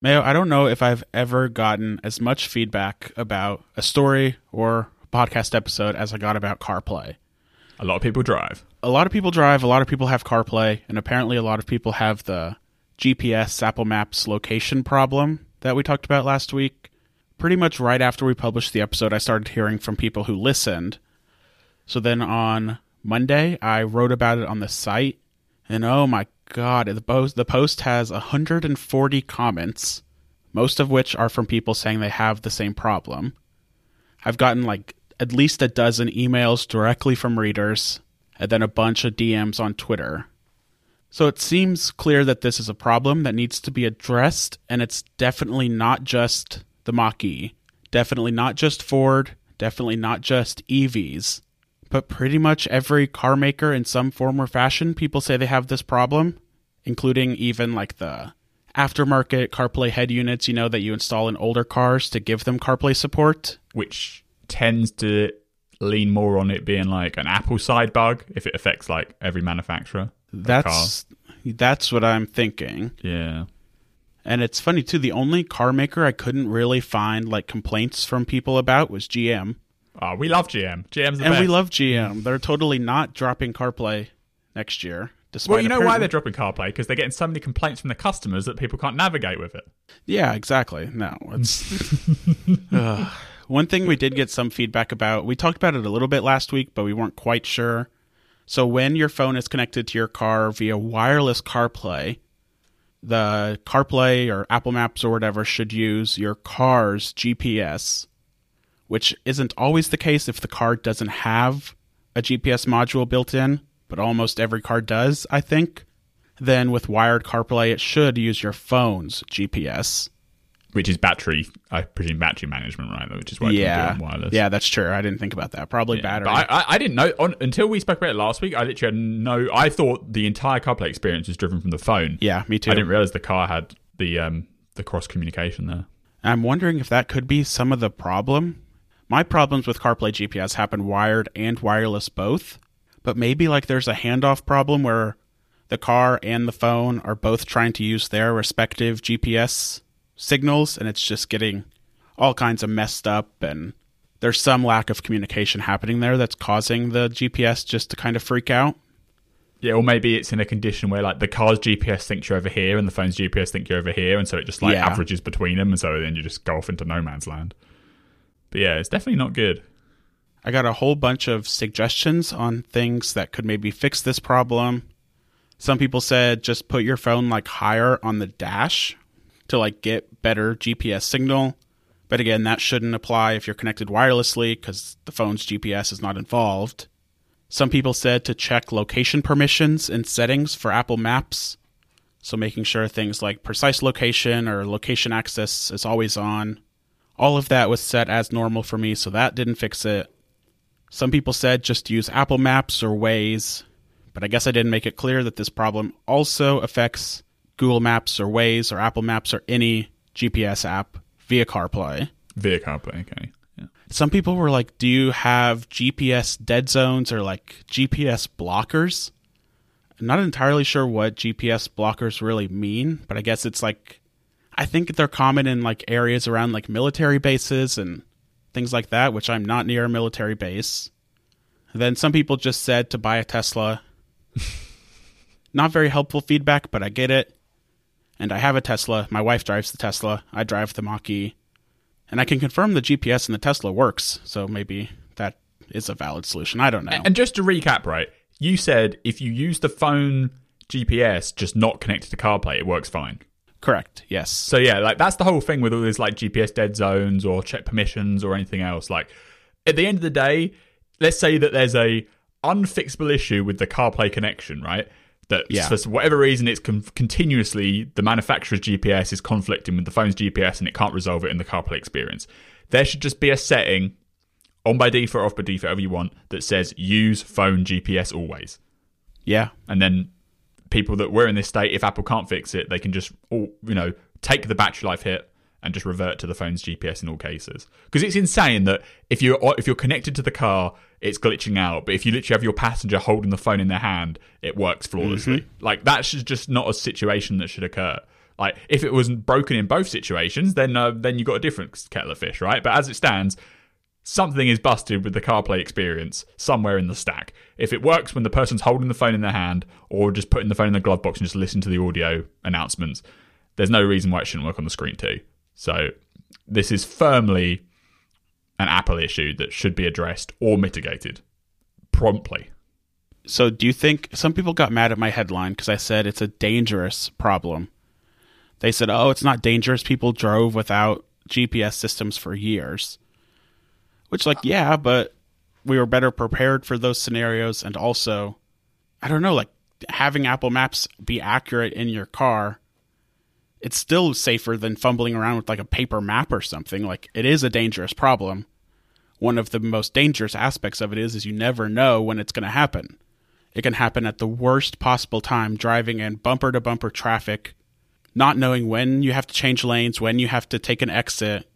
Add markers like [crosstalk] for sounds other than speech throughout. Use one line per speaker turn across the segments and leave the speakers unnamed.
Mayo, I don't know if I've ever gotten as much feedback about a story or podcast episode as I got about CarPlay.
A lot of people drive.
A lot of people drive, a lot of people have CarPlay, and apparently a lot of people have the GPS Apple Maps location problem that we talked about last week. Pretty much right after we published the episode, I started hearing from people who listened. So then on Monday, I wrote about it on the site, and oh my god, the post the post has 140 comments, most of which are from people saying they have the same problem. I've gotten like at least a dozen emails directly from readers, and then a bunch of DMs on Twitter. So it seems clear that this is a problem that needs to be addressed, and it's definitely not just the Mach E, definitely not just Ford, definitely not just EVs, but pretty much every car maker in some form or fashion, people say they have this problem, including even like the aftermarket CarPlay head units, you know, that you install in older cars to give them CarPlay support.
which tends to lean more on it being like an Apple side bug if it affects like every manufacturer.
That's that's what I'm thinking.
yeah.
And it's funny too, the only car maker I couldn't really find like complaints from people about was GM.
Oh, we love GM. GM's the
and
best.
we love GM. They're totally not dropping CarPlay next year. Despite
Well, you know why they're dropping CarPlay? Because they're getting so many complaints from the customers that people can't navigate with it.
Yeah, exactly. No, it's [laughs] Ugh. one thing we did get some feedback about. We talked about it a little bit last week, but we weren't quite sure. So when your phone is connected to your car via wireless CarPlay, the CarPlay or Apple Maps or whatever should use your car's GPS, which isn't always the case if the car doesn't have a GPS module built in, but almost every car does, I think. Then with wired CarPlay, it should use your phone's GPS.
Which is battery, I presume, battery management, right? Which is why
yeah,
wireless.
yeah, that's true. I didn't think about that. Probably
Yeah,
battery.
But I, I, I didn't know on, until we spoke about it last week. I literally had no. I thought the entire CarPlay experience was driven from the phone.
yeah, me too.
I didn't realize the car had the um the cross communication there.
I'm wondering if that could be some of the problem. My problems with CarPlay GPS happen wired and wireless both, but maybe like there's a handoff problem where the car and the phone are both trying to use their respective GPS signals and it's just getting all kinds of messed up and there's some lack of communication happening there that's causing the GPS just to kind of freak out.
Yeah, or maybe it's in a condition where like the car's GPS thinks you're over here and the phone's GPS thinks you're over here, and so it just like
Yeah.
averages between them, and so then you just go off into no man's land. But yeah, it's definitely not good.
I got a whole bunch of suggestions on things that could maybe fix this problem. Some people said just put your phone like higher on the dash to like get better GPS signal. But again, that shouldn't apply if you're connected wirelessly because the phone's GPS is not involved. Some people said to check location permissions and settings for Apple Maps. So making sure things like precise location or location access is always on. All of that was set as normal for me, so that didn't fix it. Some people said just use Apple Maps or Waze, but I guess I didn't make it clear that this problem also affects Google Maps or Waze or Apple Maps or any GPS app via CarPlay.
Via CarPlay, okay. Yeah.
Some people were like, Do you have GPS dead zones or like GPS blockers? I'm not entirely sure what GPS blockers really mean, but I guess it's like, I think they're common in like areas around like military bases and things like that, which I'm not near a military base. then some people just said to buy a Tesla. [laughs] not very helpful feedback, but I get it. And I have a Tesla. My wife drives the Tesla. I drive the Mach E. And I can confirm the GPS in the Tesla works, so maybe that is a valid solution. I don't know.
And just to recap, right? You said if you use the phone GPS just not connected to CarPlay, it works fine.
Correct. Yes.
So yeah, like that's the whole thing with all these like GPS dead zones or check permissions or anything else. Like at the end of the day, let's say that there's a unfixable issue with the CarPlay connection, right? That
Yeah.
for whatever reason it's con- continuously the manufacturer's GPS is conflicting with the phone's GPS and it can't resolve it in the CarPlay experience. There should just be a setting on by default, off by default, whatever you want, that says use phone GPS always.
Yeah.
And then people that were in this state, if Apple can't fix it, they can just all you know take the battery life hit and just revert to the phone's GPS in all cases. Because it's insane that if you're if you're connected to the car, it's glitching out, but if you literally have your passenger holding the phone in their hand, it works flawlessly. Like that's just not a situation that should occur. Like if it wasn't broken in both situations, then uh, then you got a different kettle of fish, right? But as it stands, something is busted with the CarPlay experience somewhere in the stack. If it works when the person's holding the phone in their hand or just putting the phone in the glove box and just listen to the audio announcements, there's no reason why it shouldn't work on the screen too. So this is firmly an Apple issue that should be addressed or mitigated promptly.
So, do you think some people got mad at my headline because I said it's a dangerous problem? They said, oh, it's not dangerous. People drove without GPS systems for years. Which, like, yeah, but we were better prepared for those scenarios. And also, I don't know, like having Apple Maps be accurate in your car, it's still safer than fumbling around with like a paper map or something. Like, it is a dangerous problem. One of the most dangerous aspects of it is, is you never know when it's going to happen. It can happen at the worst possible time, driving in bumper to bumper traffic, not knowing when you have to change lanes, when you have to take an exit,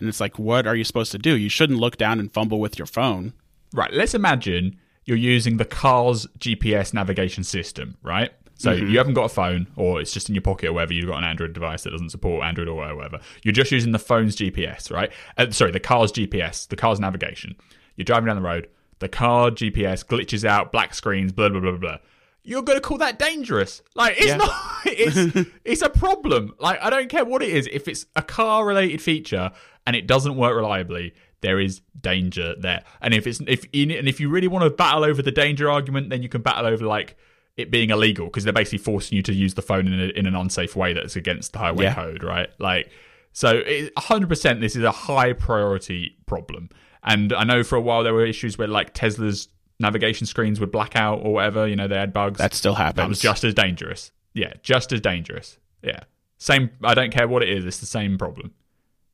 and it's like, what are you supposed to do? You shouldn't look down and fumble with your phone.
Right. Let's imagine you're using the car's GPS navigation system, right? So mm-hmm. you haven't got a phone, or it's just in your pocket, or whatever. You've got an Android device that doesn't support Android or whatever. You're just using the phone's GPS, right? Uh, sorry, the car's GPS, the car's navigation. You're driving down the road. The car GPS glitches out, black screens, blah blah blah blah you're going to call that dangerous. Like it's yeah. not. [laughs] It's [laughs] it's a problem. Like I don't care what it is. If it's a car related feature and it doesn't work reliably, there is danger there. And if it's if in and if you really want to battle over the danger argument, then you can battle over like it being illegal because they're basically forcing you to use the phone in, a, in an unsafe way that's against the highway yeah. code, right? Like so, it, 100% this is a high priority problem. And I know for a while there were issues where like Tesla's navigation screens would black out or whatever. You know, they had bugs.
That still happens.
That was just as dangerous. Yeah, just as dangerous. Yeah. Same. I don't care what it is. It's the same problem,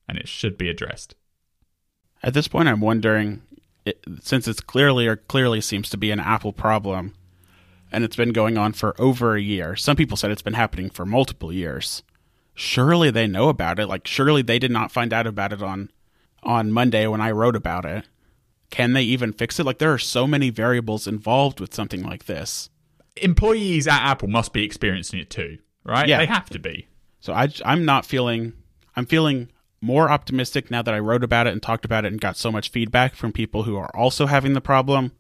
and it should be addressed.
At this point, I'm wondering, it, since it's clearly or clearly seems to be an Apple problem, and it's been going on for over a year. Some people said it's been happening for multiple years. Surely they know about it. Like, surely they did not find out about it on on Monday when I wrote about it. Can they even fix it? Like there are so many variables involved with something like this.
Employees at Apple must be experiencing it too, right? Yeah. They have to be.
So I, I'm not feeling, I'm feeling more optimistic now that I wrote about it and talked about it and got so much feedback from people who are also having the problem.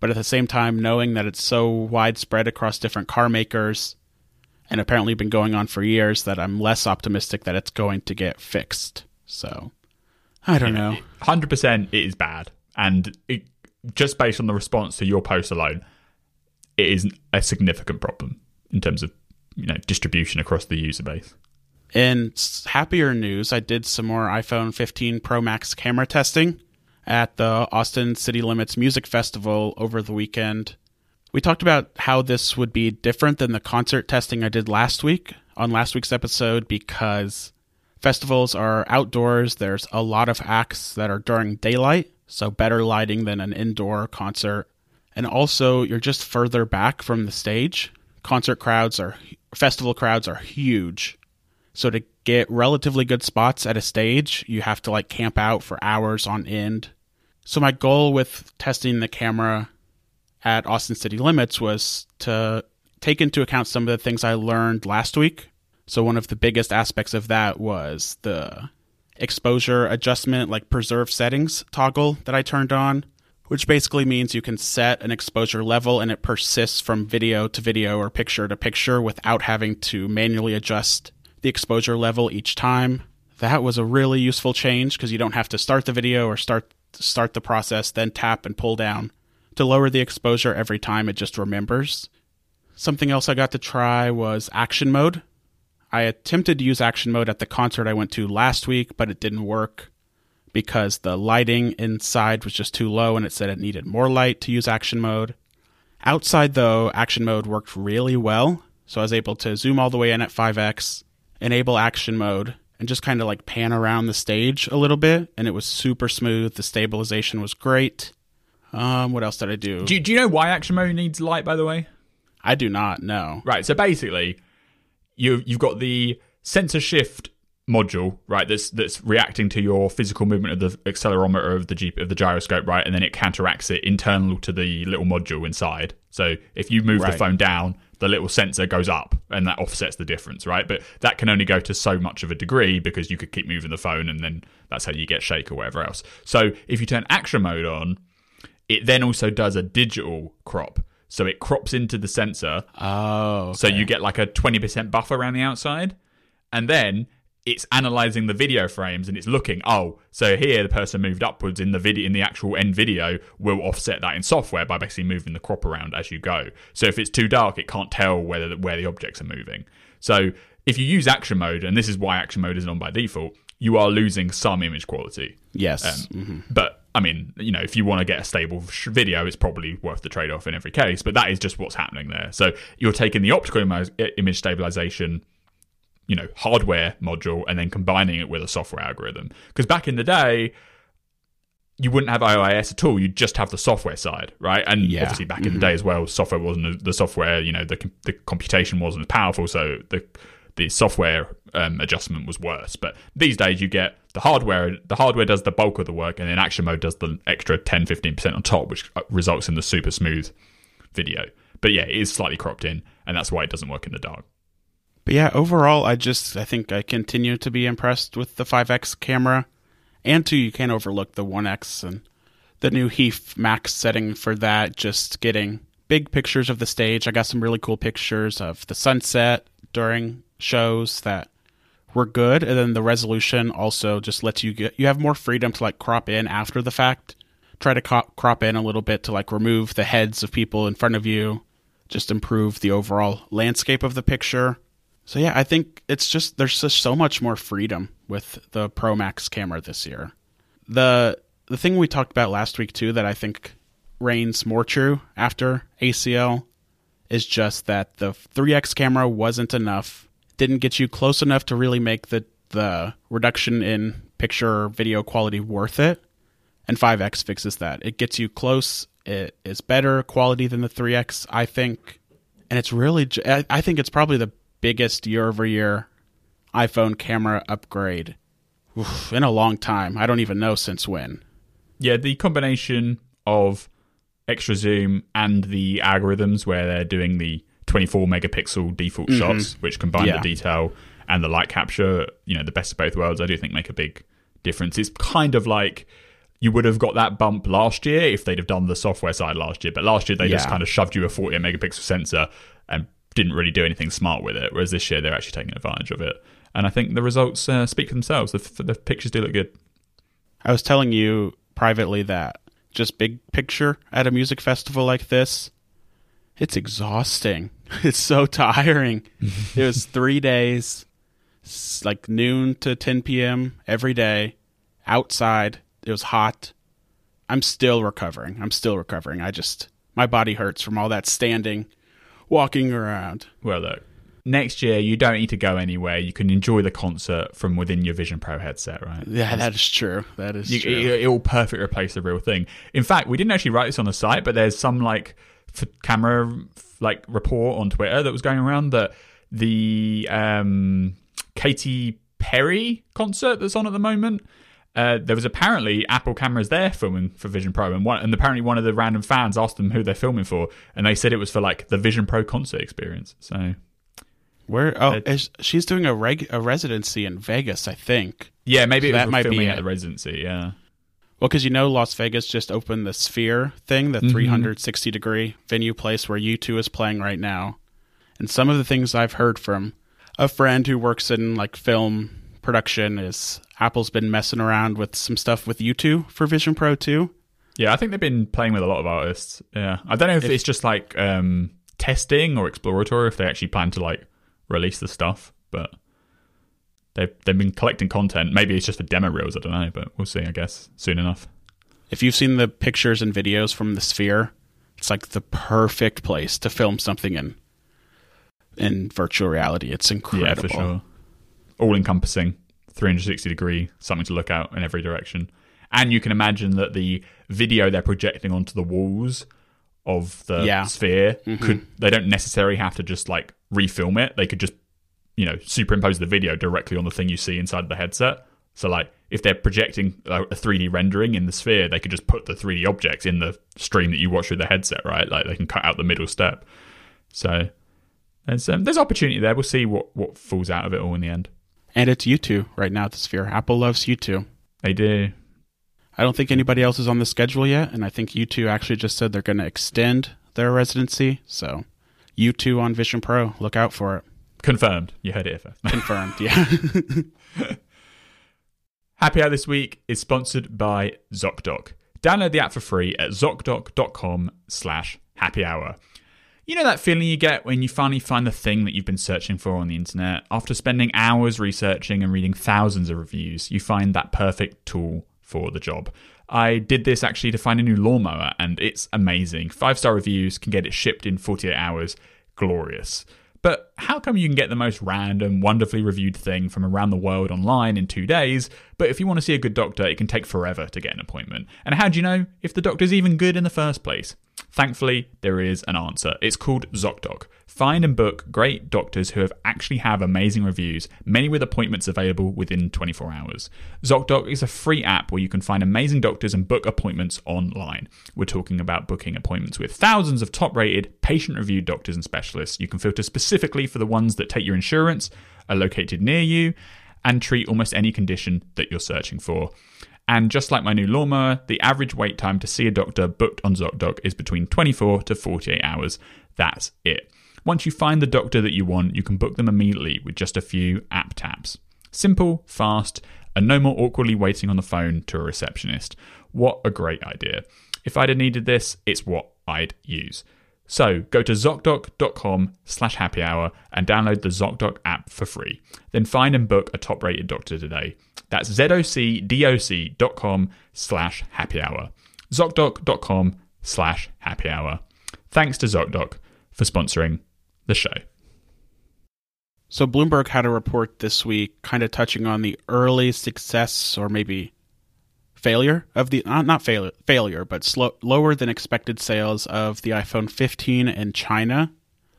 But at the same time, knowing that it's so widespread across different car makers and apparently been going on for years, that I'm less optimistic that it's going to get fixed. So I don't know.
100% it is bad and it, just based on the response to your post alone, it is a significant problem in terms of you know distribution across the user base.
In happier news, I did some more iPhone 15 Pro Max camera testing at the Austin City Limits Music Festival over the weekend. We talked about how this would be different than the concert testing I did last week on last week's episode because festivals are outdoors. There's a lot of acts that are during daylight, so better lighting than an indoor concert. And also, you're just further back from the stage. Concert crowds are, festival crowds are huge. So to get relatively good spots at a stage, you have to like camp out for hours on end. So my goal with testing the camera at Austin City Limits was to take into account some of the things I learned last week. So one of the biggest aspects of that was the exposure adjustment, like preserve settings toggle that I turned on, which basically means you can set an exposure level and it persists from video to video or picture to picture without having to manually adjust the exposure level each time. That was a really useful change because you don't have to start the video or start start the process, then tap and pull down to lower the exposure every time it just remembers. Something else I got to try was action mode, I attempted to use action mode at the concert I went to last week, but it didn't work because the lighting inside was just too low and it said it needed more light to use action mode. Outside, though, action mode worked really well. So I was able to zoom all the way in at 5x, enable action mode, and just kind of like pan around the stage a little bit. And it was super smooth. The stabilization was great. Um, what else did I do?
Do, do you know why action mode needs light, by the way?
I do not know.
Right. So basically, you you've got the sensor shift module, right? That's that's reacting to your physical movement of the accelerometer of the G, of the gyroscope, right? And then it counteracts it internal to the little module inside. So if you move
Right.
the phone down, the little sensor goes up, and that offsets the difference, right? But that can only go to so much of a degree because you could keep moving the phone, and then that's how you get shake or whatever else. So if you turn action mode on, it then also does a digital crop. So it crops into the sensor
Oh,
so you get like a 20% buffer around the outside. And then it's analyzing the video frames and it's looking, oh, so here the person moved upwards in the video in the actual end video will offset that in software by basically moving the crop around as you go. So if it's too dark, it can't tell whether where the objects are moving. So if you use action mode, and this is why action mode isn't on by default, you are losing some image quality.
yes.
Um,
Mhm.
But I mean, you know, if you want to get a stable sh- video, it's probably worth the trade off in every case. But that is just what's happening there. So you're taking the optical imi- image stabilization, you know, hardware module, and then combining it with a software algorithm. Because back in the day, you wouldn't have OIS at all. You'd just have the software side, right? And
Yeah.
obviously, back in the day as well, software wasn't the software. You know, the the computation wasn't as powerful, so the the software um, adjustment was worse. But these days, you get the hardware. The hardware does the bulk of the work, and then action mode does the extra 10 15 percent on top, which uh, results in the super smooth video. But yeah, it is slightly cropped in, and that's why it doesn't work in the dark.
But yeah, overall, I just I think I continue to be impressed with the 5x camera, and two, you can't overlook the 1x and the new HEIF Max setting for that. Just getting big pictures of the stage. I got some really cool pictures of the sunset during shows that were good, and then the resolution also just lets you get you have more freedom to like crop in after the fact. Try to co- crop in a little bit to like remove the heads of people in front of you, just improve the overall landscape of the picture. So yeah, I think it's just there's just so much more freedom with the Pro Max camera this year. The the thing we talked about last week too that I think reigns more true after ACL is just that the 3x camera wasn't enough. Didn't get you close enough to really make the the reduction in picture or video quality worth it. And 5x fixes that. It gets you close. It is better quality than the 3x, I think and it's really I think it's probably the biggest year over year iPhone camera upgrade oof, in a long time. I don't even know since when.
yeah, the combination of extra zoom and the algorithms where they're doing the 24 megapixel default shots, which combine
Yeah.
the detail and the light capture, you know, the best of both worlds, I do think make a big difference. It's kind of like you would have got that bump last year if they'd have done the software side last year, but last year they just kind of shoved you a 48 megapixel sensor and didn't really do anything smart with it. Whereas this year they're actually taking advantage of it. And I think the results uh, speak for themselves. The, f- the pictures do look good.
I was telling you privately that just big picture at a music festival like this, it's exhausting. [laughs] It's so tiring. [laughs] it was three days, like noon to 10 p.m. every day, outside. It was hot. I'm still recovering. I'm still recovering. I just, my body hurts from all that standing, walking around.
Well, look, next year you don't need to go anywhere. You can enjoy the concert from within your Vision Pro headset, right?
Yeah, that is true. That is
You,
true.
it, it will perfectly replace the real thing. In fact, we didn't actually write this on the site, but there's some like camera like report on Twitter that was going around that the um, Katy Perry concert that's on at the moment. Uh, there was apparently Apple cameras there filming for Vision Pro, and one, and apparently one of the random fans asked them who they're filming for, and they said it was for like the Vision Pro concert experience. So
Where? Oh, is, she's doing a reg a residency in Vegas, I think.
yeah, maybe
So
it was
that might be
at the residency. Yeah,
Well, because you know, Las Vegas just opened the Sphere thing, the 360 degree venue place where U2 is playing right now. And some of the things I've heard from a friend who works in like film production is Apple's been messing around with some stuff with U2 for Vision Pro 2.
Yeah, I think they've been playing with a lot of artists. Yeah, I don't know if, it's just like um, testing or exploratory, if they actually plan to like release the stuff, but they've they've been collecting content. Maybe it's just for demo reels. I don't know, but we'll see. I guess soon enough.
If you've seen the pictures and videos from the Sphere, it's like the perfect place to film something in in virtual reality. It's incredible.
Yeah, for sure. All encompassing, 360 degree, something to look out in every direction. And you can imagine that the video they're projecting onto the walls of the
Yeah.
sphere mm-hmm. could they don't necessarily have to just like refilm it. They could just you know, superimpose the video directly on the thing you see inside the headset. So like if they're projecting a 3D rendering in the sphere, they could just put the 3D objects in the stream that you watch through the headset, right? Like they can cut out the middle step. So there's um, there's opportunity there. We'll see what what falls out of it all in the end.
And it's U2 right now at the Sphere. Apple loves U2.
They do.
I don't think anybody else is on the schedule yet, and I think U2 actually just said they're going to extend their residency. So U2 on Vision Pro, look out for it.
Confirmed. You heard it first.
Confirmed, [laughs] yeah. [laughs]
Happy Hour this week is sponsored by ZocDoc. Download the app for free at zocdoc.com slash happy hour. You know that feeling you get when you finally find the thing that you've been searching for on the internet? After spending hours researching and reading thousands of reviews, you find that perfect tool for the job. I did this actually to find a new lawnmower, and it's amazing. Five star reviews can get it shipped in 48 hours. Glorious. But how come you can get the most random, wonderfully reviewed thing from around the world online in two days, but if you want to see a good doctor, it can take forever to get an appointment? And how do you know if the doctor's even good in the first place? Thankfully, there is an answer. It's called ZocDoc. Find and book great doctors who have actually have amazing reviews, many with appointments available within 24 hours. ZocDoc is a free app where you can find amazing doctors and book appointments online. We're talking about booking appointments with thousands of top-rated, patient-reviewed doctors and specialists. You can filter specifically for the ones that take your insurance, are located near you, and treat almost any condition that you're searching for. And just like my new lawnmower, the average wait time to see a doctor booked on ZocDoc is between 24 to 48 hours. That's it. Once you find the doctor that you want, you can book them immediately with just a few app taps. Simple, fast, and no more awkwardly waiting on the phone to a receptionist. What a great idea. If I'd have needed this, it's what I'd use. So go to ZocDoc.com slash happy hour and download the ZocDoc app for free. Then find and book a top rated doctor today. That's ZocDoc.com slash happy hour. ZocDoc.com slash happy hour. Thanks to ZocDoc for sponsoring the show.
So Bloomberg had a report this week kind of touching on the early success or maybe failure of the uh, not, not failure failure but slow, lower than expected sales of the iPhone 15 in China.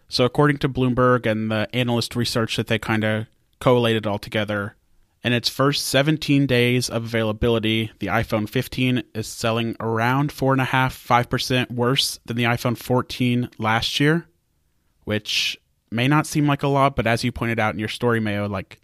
So according to Bloomberg and the analyst research that they kind of collated all together, in its first 17 days of availability, the iPhone 15 is selling around 4.5 5% worse than the iPhone 14 last year, which may not seem like a lot, but as you pointed out in your story, Mayo, like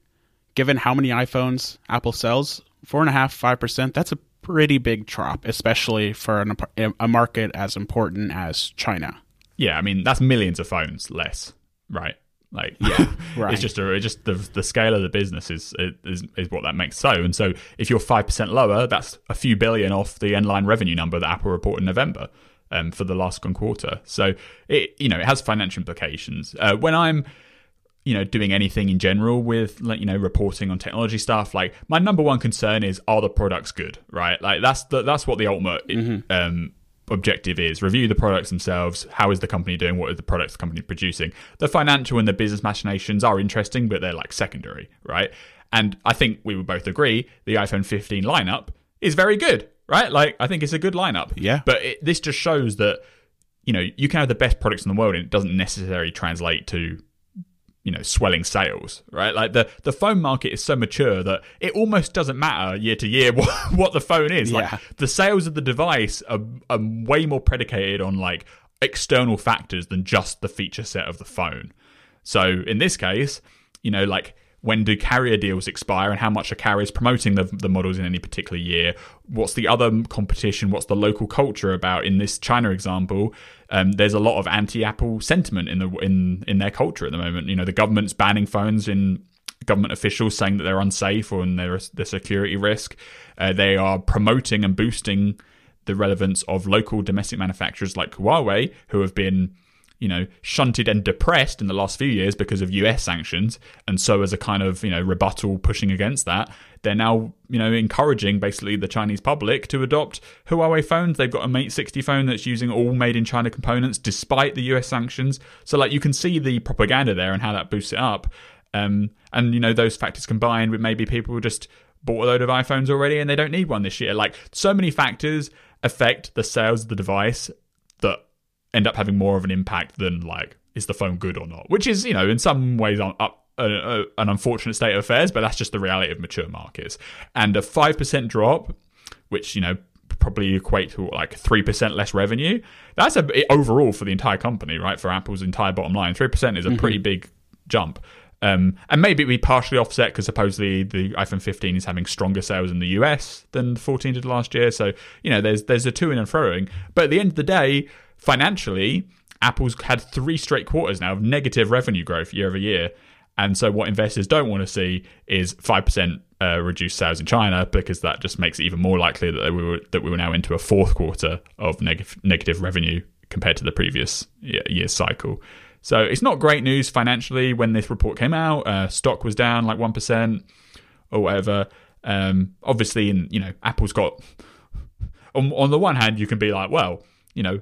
given how many iPhones Apple sells, 4.5 5%, that's a pretty big drop, especially for an, a market as important as China.
Yeah, I mean that's millions of phones less, right? Like,
yeah, [laughs] right.
it's just a, it's just the the scale of the business is, is is what that makes so. And so, if you're five percent lower, that's a few billion off the end line revenue number that Apple reported in November um, for the last quarter. So, it you know it has financial implications. Uh, when I'm you know doing anything in general with like you know reporting on technology stuff like my number one concern is are the products good right like that's the, that's what the ultimate mm-hmm. um, objective is review the products themselves how is the company doing what is the products the company producing? The financial and the business machinations are interesting but they're like secondary right? And i think we would both agree the iphone 15 lineup is very good right? Like i think it's a good lineup.
Yeah.
But it, this just shows that you know you can have the best products in the world and it doesn't necessarily translate to you know swelling sales right? Like the the phone market is so mature that it almost doesn't matter year to year [laughs] what, what the phone is. Yeah. like the sales of the device are, are way more predicated on like external factors than just the feature set of the phone. So in this case you know like when do carrier deals expire and how much are carriers promoting the, the models in any particular year? What's the other competition? What's the local culture about? In this china example um, there's a lot of anti-apple sentiment in the in in their culture at the moment. You know the government's banning phones in government officials saying that they're unsafe or they're a security risk. Uh, they are promoting and boosting the relevance of local domestic manufacturers like huawei who have been you know, shunted and depressed in the last few years because of US sanctions. And so, as a kind of, you know, rebuttal pushing against that, they're now, you know, encouraging basically the Chinese public to adopt Huawei phones. They've got a Mate 60 phone that's using all made in China components despite the US sanctions. So, like, you can see the propaganda there and how that boosts it up. Um, and, you know, those factors combined with maybe people just bought a load of iPhones already and they don't need one this year. Like, so many factors affect the sales of the device that end up having more of an impact than like is the phone good or not which is you know in some ways up a, a, an unfortunate state of affairs, but that's just the reality of mature markets. And a five percent drop, which you know probably equate to like three percent less revenue. That's a overall for the entire company, right? For Apple's entire bottom line, three percent is a mm-hmm. pretty big jump. Um, and maybe it be partially offset because supposedly the iPhone 15 is having stronger sales in the US than the 14 did last year. So you know, there's there's a two in and throwing. But at the end of the day, financially, Apple's had three straight quarters now of negative revenue growth year over year. And so, what investors don't want to see is five percent uh, reduced sales in China because that just makes it even more likely that we were that we were now into a fourth quarter of neg- negative revenue compared to the previous year's cycle. So it's not great news financially. When this report came out, uh, stock was down like one percent or whatever. Um, obviously, in you know, Apple's got on on the one hand, you can be like, well, you know,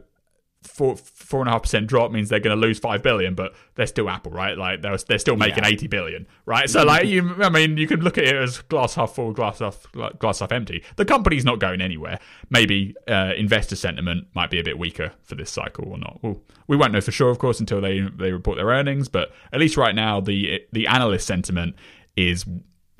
four four and a half percent drop means they're going to lose five billion, but they're still Apple, right? Like they're they're still making
Yeah.
eighty billion, right? So like you, I mean, you can look at it as glass half full, glass half glass half empty. The company's not going anywhere. Maybe uh, investor sentiment might be a bit weaker for this cycle or not. Well, we won't know for sure, of course, until they they report their earnings. But at least right now, the the analyst sentiment is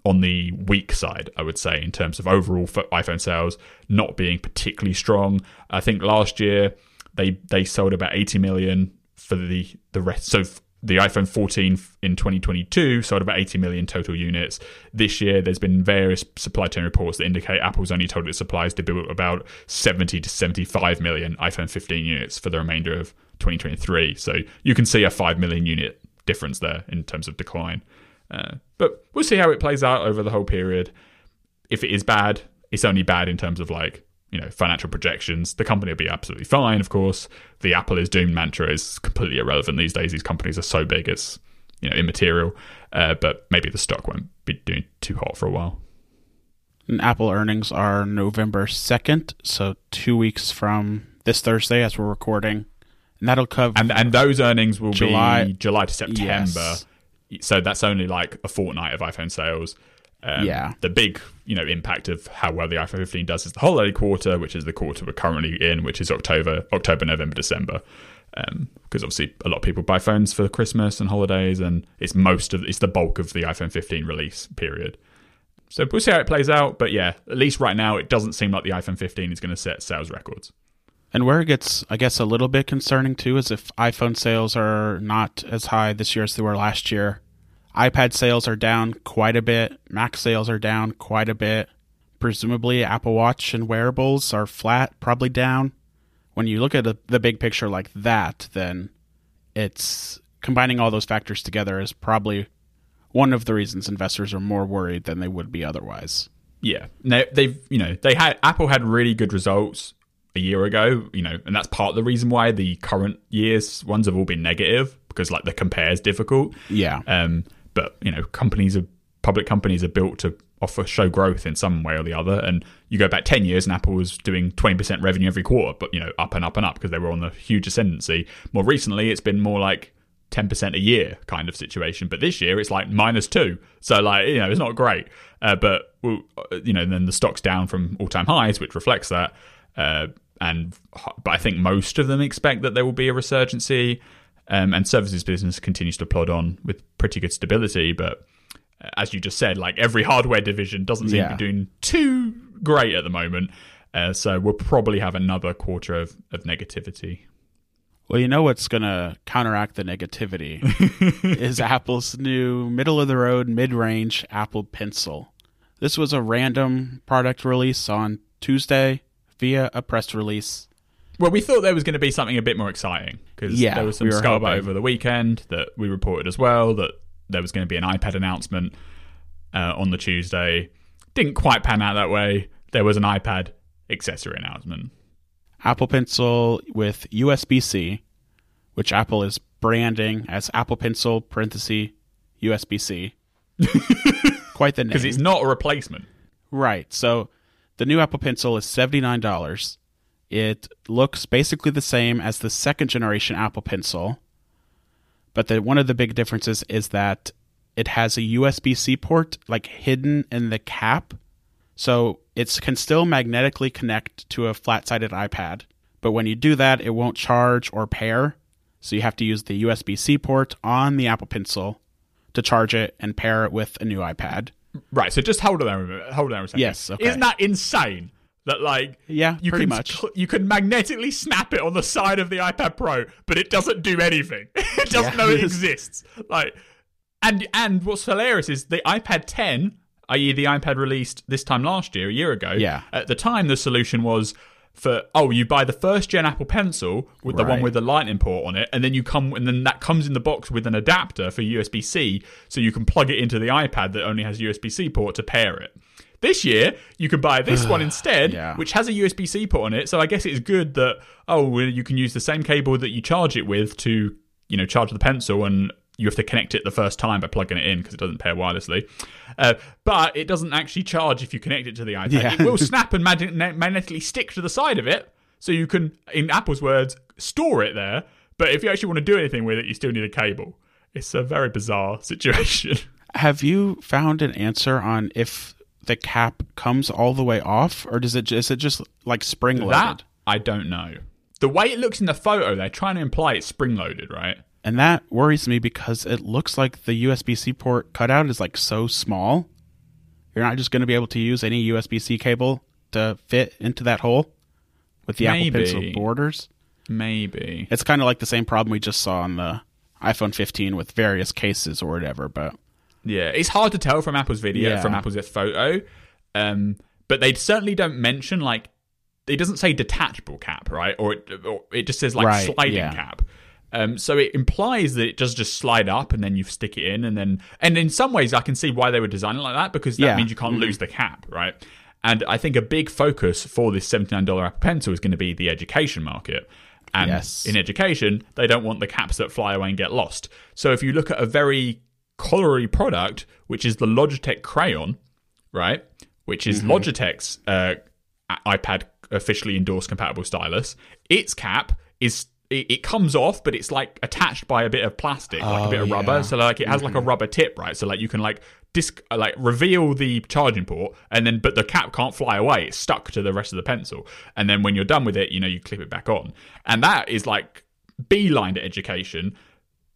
on the weak side, I would say, in terms of overall iPhone sales not being particularly strong. I think last year they they sold about 80 million for the the rest. So the iPhone 14 in 2022 sold about 80 million total units. This year, there's been various supply chain reports that indicate Apple's only told its suppliers to build about 70 to 75 million iPhone 15 units for the remainder of 2023. So you can see a 5 million unit difference there in terms of decline. Uh, but we'll see how it plays out over the whole period. If it is bad, it's only bad in terms of like you know financial projections. The company will be absolutely fine, of course. The Apple is doomed mantra is completely irrelevant these days. These companies are so big, it's you know immaterial. Uh, but maybe the stock won't be doing too hot for a while.
And Apple earnings are November 2nd, so two weeks from this Thursday as we're recording. And that'll cover.
And and those earnings will
July-
be July to September.
Yes.
So that's only like a fortnight of iPhone sales. Um,
Yeah.
The big, you know, impact of how well the iPhone 15 does is the holiday quarter, which is the quarter we're currently in, which is October, October, November, December. Because obviously a lot of people buy phones for Christmas and holidays, and it's most of it's the bulk of the iPhone 15 release period. So we'll see how it plays out. But yeah, at least right now, it doesn't seem like the iPhone 15 is going to set sales records.
And where it gets, I guess, a little bit concerning too is if iPhone sales are not as high this year as they were last year. iPad sales are down quite a bit. Mac sales are down quite a bit. Presumably, Apple Watch and wearables are flat, probably down. When you look at the, the big picture like that, then it's combining all those factors together is probably one of the reasons investors are more worried than they would be otherwise.
Yeah, no, they've you know they had Apple had really good results a year ago, you know, and that's part of the reason why the current year's ones have all been negative because like the compare is difficult.
Yeah.
Um, but you know, companies are public companies are built to offer show growth in some way or the other. And you go back ten years, and Apple was doing twenty percent revenue every quarter, but you know, up and up and up because they were on the huge ascendancy. More recently, it's been more like ten percent a year kind of situation. But this year, it's like minus two. So like you know, it's not great. Uh, but uh, you know, then the stock's down from all time highs, which reflects that. Uh, and but I think most of them expect that there will be a resurgency. Um, and services business continues to plod on with pretty good stability. But uh, as you just said, like every hardware division doesn't seem
Yeah.
to be doing too great at the moment. Uh, so we'll probably have another quarter of, of negativity.
Well, you know what's going to counteract the negativity [laughs] is Apple's new middle of the road, mid range Apple Pencil. This was a random product release on Tuesday via a press release.
Well, we thought there was going to be something a bit more exciting because
Yeah,
there was some
we
scuttlebutt over the weekend that we reported as well that there was going to be an iPad announcement uh, on the Tuesday. Didn't quite pan out that way. There was an iPad accessory announcement.
Apple Pencil with USB C, which Apple is branding as Apple Pencil parenthesis USB C. [laughs] Quite the name.
Because it's not a replacement.
Right. So the new Apple Pencil is $79. It looks basically the same as the second generation Apple Pencil. But the, one of the big differences is that it has a USB C port like hidden in the cap. So it can still magnetically connect to a flat sided iPad. But when you do that, it won't charge or pair. So you have to use the USB C port on the Apple Pencil to charge it and pair it with a new iPad.
Right. So just hold on Hold on a second.
Yes, okay.
Isn't that insane? That like
Yeah,
you
pretty
can
much.
you can magnetically snap it on the side of the iPad Pro, but it doesn't do anything. [laughs] it doesn't
Yeah.
know it [laughs] exists. Like and and what's hilarious is the iPad 10, i.e. the iPad released this time last year, a year ago.
Yeah.
At the time, the solution was for oh, you buy the first gen Apple Pencil with the one with the Lightning port on it, and then you come and then that comes in the box with an adapter for USB C, so you can plug it into the iPad that only has USB C port to pair it. This year, you can buy this one [sighs] instead,
Yeah.
which has a USB C port on it. So I guess it's good that oh, well, you can use the same cable that you charge it with to you know charge the pencil, and you have to connect it the first time by plugging it in because it doesn't pair wirelessly. Uh, but it doesn't actually charge if you connect it to the iPad.
Yeah.
It will [laughs] snap and mag- magnetically stick to the side of it, so you can, in Apple's words, store it there. But if you actually want to do anything with it, you still need a cable. It's a very bizarre [laughs] situation.
Have you found an answer on if the cap comes all the way off, or does it is it just like spring loaded?
That I don't know. The way it looks in the photo, they're trying to imply it's spring loaded, right?
And that worries me because it looks like the USB C port cutout is like so small. You're not just going to be able to use any USB C cable to fit into that hole with the
Maybe.
Apple Pencil borders.
Maybe.
It's kind of like the same problem we just saw on the iPhone 15 with various cases or whatever. But
Yeah, it's hard to tell from Apple's video,
Yeah.
from Apple's photo. Um, but they certainly don't mention like it doesn't say detachable cap, right? Or it, or it just says like
Right,
sliding
yeah.
cap. Um, so it implies that it does just slide up and then you stick it in and then and in some ways I can see why they would design it like that because that
Yeah. Mm-hmm.
means you can't lose the cap, right? And I think a big focus for this $79 Apple Pencil is going to be the education market. And
Yes.
in education, they don't want the caps that fly away and get lost. So if you look at a very colliery product, which is the Logitech Crayon, right? Which is Logitech's uh, iPad officially endorsed compatible stylus. Its cap is it, it comes off, but it's like attached by a bit of plastic, like a
Oh,
bit of rubber. So like it has like a rubber tip, right? So like you can like disc like reveal the charging port, and then but the cap can't fly away. It's stuck to the rest of the pencil, and then when you're done with it, you know you clip it back on, and that is like beeline to education.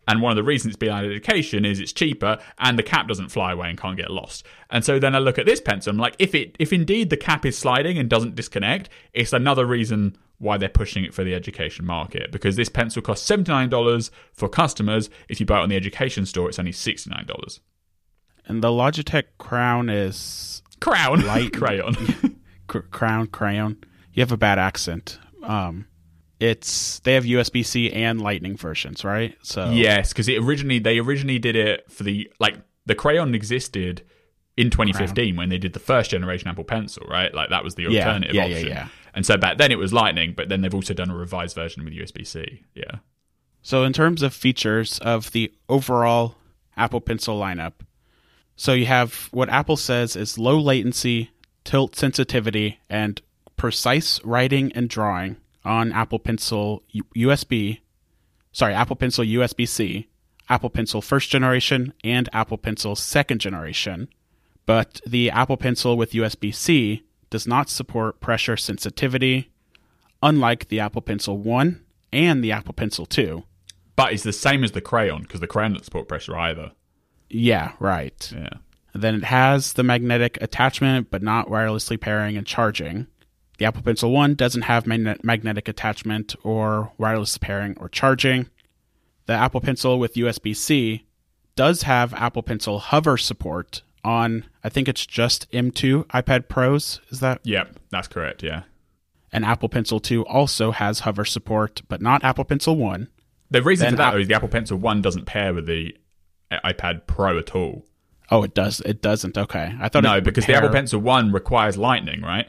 And one of the reasons it's beeline education is it's cheaper and the cap doesn't fly away and can't get lost. And so then I look at this pencil, I'm like, if it if indeed the cap is sliding and doesn't disconnect, it's another reason why they're pushing it for the education market. Because this pencil costs seventy nine dollars for customers. If you buy it on the education store, it's only sixty nine dollars.
and the Logitech Crown is
Crown
Light- [laughs]
crayon. [laughs]
cr- Crown Crayon. You have a bad accent. Um, it's they have USB C and Lightning versions, right? So
Yes, because it originally they originally did it for the like the crayon existed in 2015 when they did the first generation Apple Pencil, right? Like that was the alternative
yeah, yeah,
option.
yeah.
And so back then it was Lightning, but then they've also done a revised version with USB C. Yeah.
So, in terms of features of the overall Apple Pencil lineup, so you have what Apple says is low latency, tilt sensitivity, and precise writing and drawing on Apple Pencil USB, sorry, Apple Pencil USB C, Apple Pencil first generation, and Apple Pencil second generation. But the Apple Pencil with USB C does not support pressure sensitivity, unlike the Apple Pencil 1 and the Apple Pencil 2.
But it's the same as the crayon because the crayon doesn't support pressure either.
Yeah, right.
Yeah.
Then it has the magnetic attachment, but not wirelessly pairing and charging. The Apple Pencil 1 doesn't have magne- magnetic attachment or wireless pairing or charging. The Apple Pencil with USB C does have Apple Pencil hover support on, I think it's just M2 iPad Pros. Is that?
Yep, that's correct. Yeah.
And Apple Pencil 2 also has hover support, but not Apple Pencil 1.
The reason
Then
for that
App-
is the Apple Pencil One doesn't pair with the uh, iPad Pro at all.
Oh, it does. It doesn't. Okay, I thought
No, because the Apple Pencil One requires Lightning, right?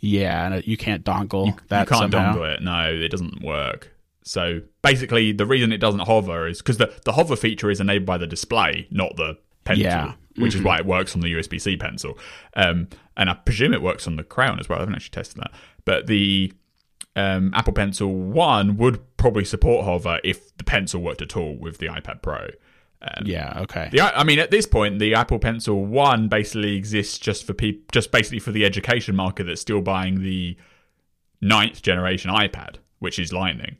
Yeah, and you can't dongle that
you can't
somehow.
dongle it. No, it doesn't work. So basically, the reason it doesn't hover is because the, the hover feature is enabled by the display, not the pencil,
Yeah.
which is why it works on the USB C pencil. Um, and I presume it works on the Crown as well. I haven't actually tested that. But the um, Apple Pencil 1 would probably support hover if the pencil worked at all with the iPad Pro. Um,
Yeah, okay.
the, I mean, at this point, the Apple Pencil One basically exists just for people, just basically for the education market that's still buying the ninth generation iPad, which is Lightning,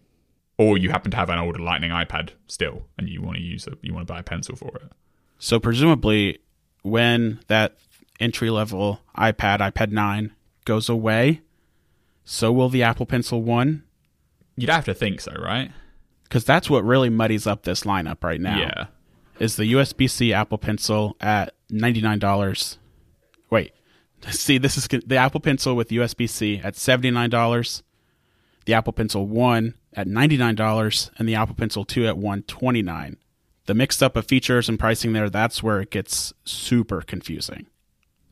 or you happen to have an older Lightning iPad still, and you want to use a, you want to buy a pencil for it.
So presumably, when that entry level iPad, iPad 9 goes away, so will the Apple Pencil 1?
You'd have to think so, right?
Because that's what really muddies up this lineup right now.
Yeah.
Is the USB C Apple Pencil at $99. Wait. [laughs] See, this is the Apple Pencil with USB C at $79, the Apple Pencil 1 at $99, and the Apple Pencil 2 at 129. The mixed up of features and pricing there, that's where it gets super confusing.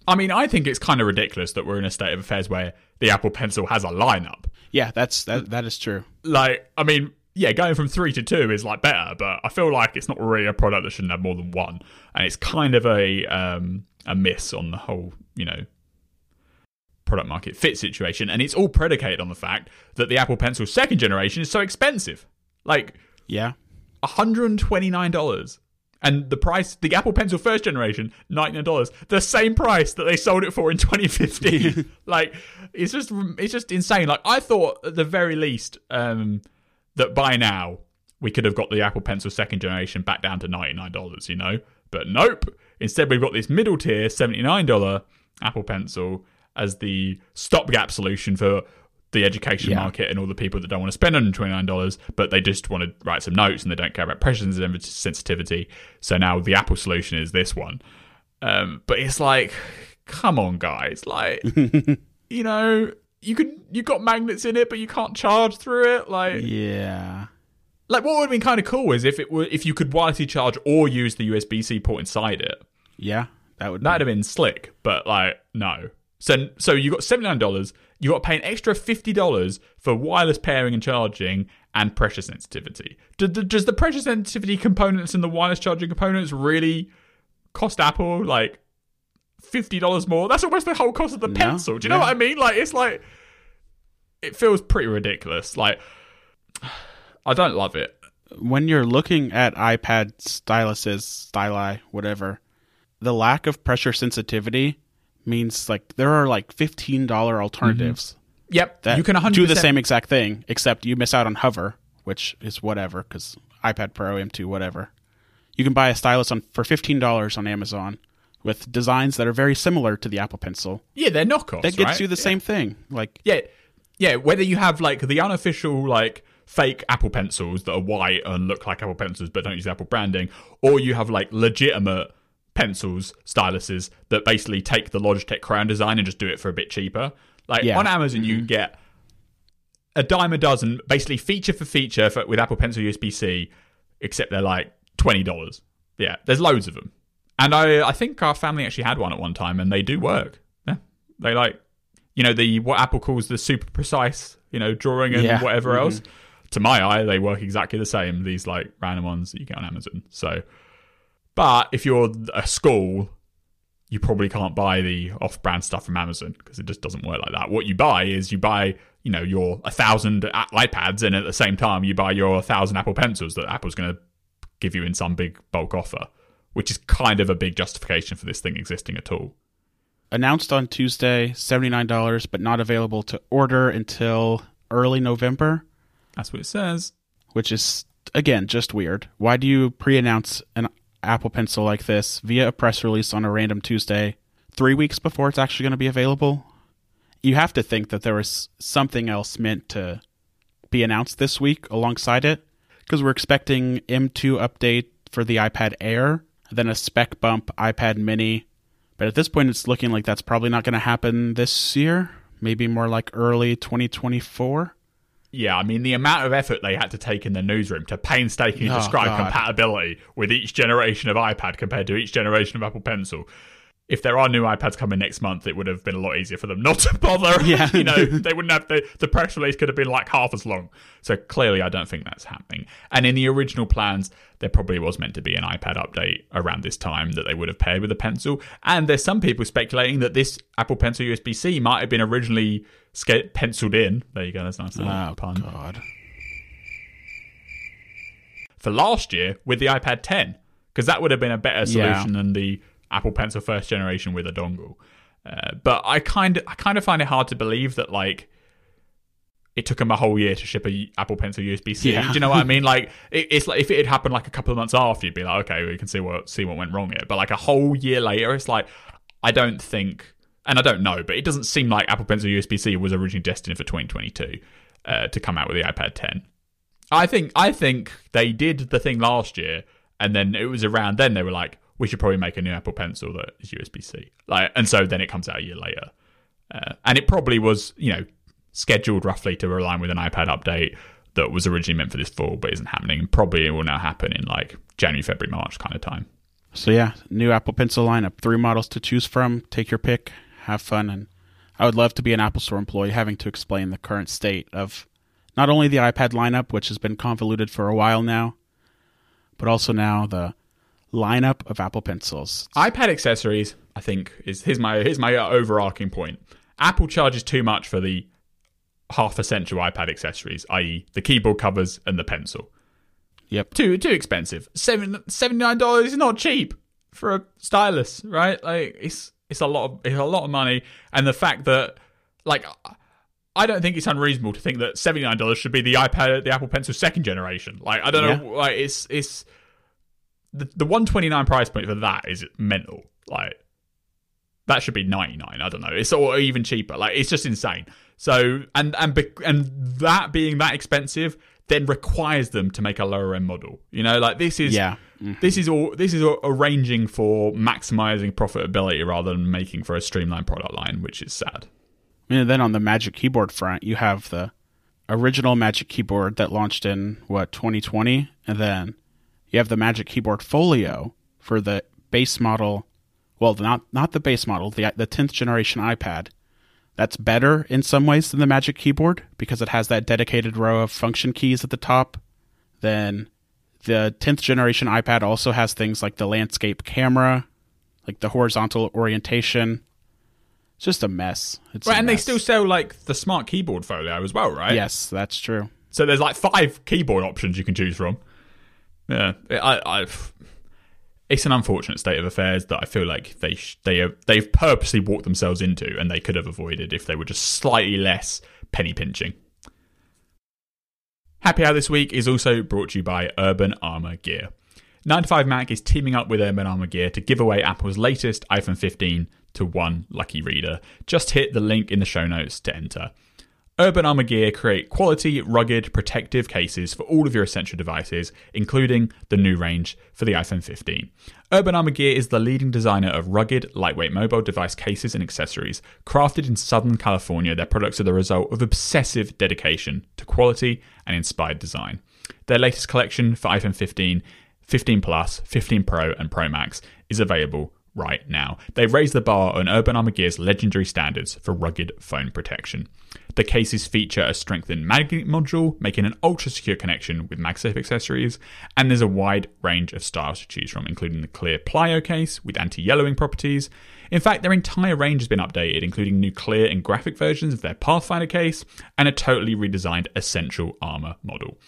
I mean, I think it's kind of ridiculous that we're in a state of affairs where the Apple Pencil has a lineup.
Yeah, that's that that is true.
Like, I mean, yeah, going from three to two is like better, but I feel like it's not really a product that shouldn't have more than one, and it's kind of a um, a miss on the whole, you know, product market fit situation, and it's all predicated on the fact that the Apple Pencil second generation is so expensive, like
Yeah.
hundred and twenty nine dollars. And the price, the Apple Pencil first generation, ninety nine dollars, the same price that they sold it for in twenty fifteen. [laughs] like, it's just, it's just insane. Like, I thought at the very least um, that by now we could have got the Apple Pencil second generation back down to ninety nine dollars. You know, but nope. Instead, we've got this middle tier seventy nine dollar Apple Pencil as the stopgap solution for the education
Yeah.
market and all the people that don't want to spend $129, but they just want to write some notes and they don't care about pressure sensi- sensitivity. So now the Apple solution is this one. Um, but it's like, come on, guys. Like, [laughs] you know, you can you got magnets in it, but you can't charge through it. Like,
Yeah.
like what would have been kind of cool is if it were if you could wirelessly charge or use the USB C port inside it.
Yeah. That would
That'd have been slick, but like no. So so you got seventy nine dollars. You got to pay an extra fifty dollars for wireless pairing and charging and pressure sensitivity. Do, do- does the pressure sensitivity components and the wireless charging components really cost Apple like fifty dollars more? That's almost the whole cost of the
No,
pencil. Do you know what I mean? Like it's like it feels pretty ridiculous. Like [sighs] I don't love it.
when you're looking at iPad styluses, styli, whatever, the lack of pressure sensitivity means like there are like fifteen dollar alternatives mm-hmm.
Yep,
that
you can 100%
do the same exact thing, except you miss out on hover, which is whatever because iPad Pro M2 whatever. You can buy a stylus on for fifteen dollars on Amazon with designs that are very similar to the Apple Pencil.
Yeah, they're knockoffs.
That gets
right?
you the
Yeah.
same thing. Like
Yeah, yeah. Whether you have like the unofficial like fake Apple pencils that are white and look like Apple pencils but don't use Apple branding, or you have like legitimate pencils, styluses that basically take the Logitech Crayon design and just do it for a bit cheaper. Like
Yeah.
on Amazon, you can get a dime a dozen, basically feature for feature for, with Apple Pencil USB C, except they're like twenty dollars. Yeah, there's loads of them, and I I think our family actually had one at one time, and they do work. Yeah, they like you know the what Apple calls the super precise, you know, drawing and
Yeah.
whatever
Mhm.
else. To my eye, they work exactly the same. These like random ones that you get on Amazon. So, but if you're a school, you probably can't buy the off-brand stuff from Amazon because it just doesn't work like that. What you buy is you buy, you know, your a thousand iPads, and at the same time you buy your thousand Apple pencils that Apple's going to give you in some big bulk offer, which is kind of a big justification for this thing existing at all.
announced on Tuesday, seventy nine dollars, but not available to order until early November.
That's what it says.
which is again just weird. Why do you pre-announce an Apple Pencil like this via a press release on a random Tuesday, three weeks before it's actually going to be available? You have to think that there was something else meant to be announced this week alongside it, because we're expecting M2 update for the iPad Air, then a spec bump iPad Mini. But at this point, it's looking like that's probably not going to happen this year. Maybe more like early 2024.
Yeah, I mean the amount of effort they had to take in the newsroom to painstakingly
Oh,
describe
God.
compatibility with each generation of iPad compared to each generation of Apple Pencil. If there are new iPads coming next month, it would have been a lot easier for them not to [laughs] bother. [laughs]
Yeah.
you know, they wouldn't have the the press release could have been like half as long. So clearly, I don't think that's happening. And in the original plans, there probably was meant to be an iPad update around this time that they would have paired with a pencil. And there's some people speculating that this Apple Pencil USB C might have been originally sca- penciled in. There you go. That's nice
Oh
pun
God.
for last year with the iPad 10 because that would have been a better
Yeah.
solution than the Apple Pencil first generation with a dongle. Uh, but I kind of I kind of find it hard to believe that like it took them a whole year to ship a Apple Pencil USB C.
Yeah.
Do you know what I mean? [laughs] Like it, it's like if it had happened like a couple of months after, you'd be like, okay, we can see what see what went wrong here. But like a whole year later, it's like I don't think, and I don't know, but it doesn't seem like Apple Pencil USB C was originally destined for 2022 uh, to come out with the iPad 10. I think I think they did the thing last year, and then it was around then they were like, we should probably make a new Apple Pencil that is USB C. Like, and so then it comes out a year later, uh, and it probably was you know scheduled roughly to align with an iPad update that was originally meant for this fall, but isn't happening, and probably it will now happen in like January, February, March kind of time.
So yeah, new Apple Pencil lineup, three models to choose from. Take your pick, have fun, and I would love to be an Apple Store employee having to explain the current state of not only the iPad lineup, which has been convoluted for a while now, but also now the lineup of Apple Pencils.
iPad accessories, I think, is here's my here's my overarching point. Apple charges too much for the half essential iPad accessories, i.e., the keyboard covers and the pencil.
Yep.
Too too expensive. Seven seventy nine dollars is not cheap for a stylus, right? Like it's it's a lot of it's a lot of money, and the fact that like. I don't think it's unreasonable to think that seventy nine dollars should be the iPad, the Apple Pencil second generation. Like I don't know, like it's it's the the one twenty nine price point for that is mental. Like that should be ninety nine. I don't know. It's or even cheaper. Like it's just insane. So and and bec- and that being that expensive then requires them to make a lower end model. You know, like this is
Yeah. Mm-hmm.
this is all this is arranging for maximizing profitability rather than making for a streamlined product line, which is sad.
And then on the Magic Keyboard front, you have the original Magic Keyboard that launched in what 2020, and then you have the Magic Keyboard Folio for the base model. Well, not not the base model, the the 10th generation iPad. That's better in some ways than the Magic Keyboard because it has that dedicated row of function keys at the top. Then the 10th generation iPad also has things like the landscape camera, like the horizontal orientation. It's just a mess. It's a
Right, and they still sell like the smart keyboard folio as well, right?
Yes, that's true.
So there's like five keyboard options you can choose from. Yeah, I, I, it's an unfortunate state of affairs that I feel like they sh- they have, they've purposely walked themselves into, and they could have avoided if they were just slightly less penny pinching. Happy Hour this week is also brought to you by Urban Armor Gear. 9to5Mac is teaming up with Urban Armor Gear to give away Apple's latest iPhone 15 to one lucky reader. Just hit the link in the show notes to enter. Urban Armor Gear create quality, rugged, protective cases for all of your essential devices, including the new range for the iPhone 15. Urban Armor Gear is the leading designer of rugged, lightweight mobile device cases and accessories. Crafted in Southern California, their products are the result of obsessive dedication to quality and inspired design. Their latest collection for iPhone 15, 15 Plus, 15 Pro, and Pro Max is available right now. They raise the bar on Urban Armor Gear's legendary standards for rugged phone protection. The cases feature a strengthened magnet module, making an ultra secure connection with MagSafe accessories, and there's a wide range of styles to choose from, including the clear Plyo case with anti yellowing properties. In fact, their entire range has been updated, including new clear and graphic versions of their Pathfinder case and a totally redesigned Essential Armor model.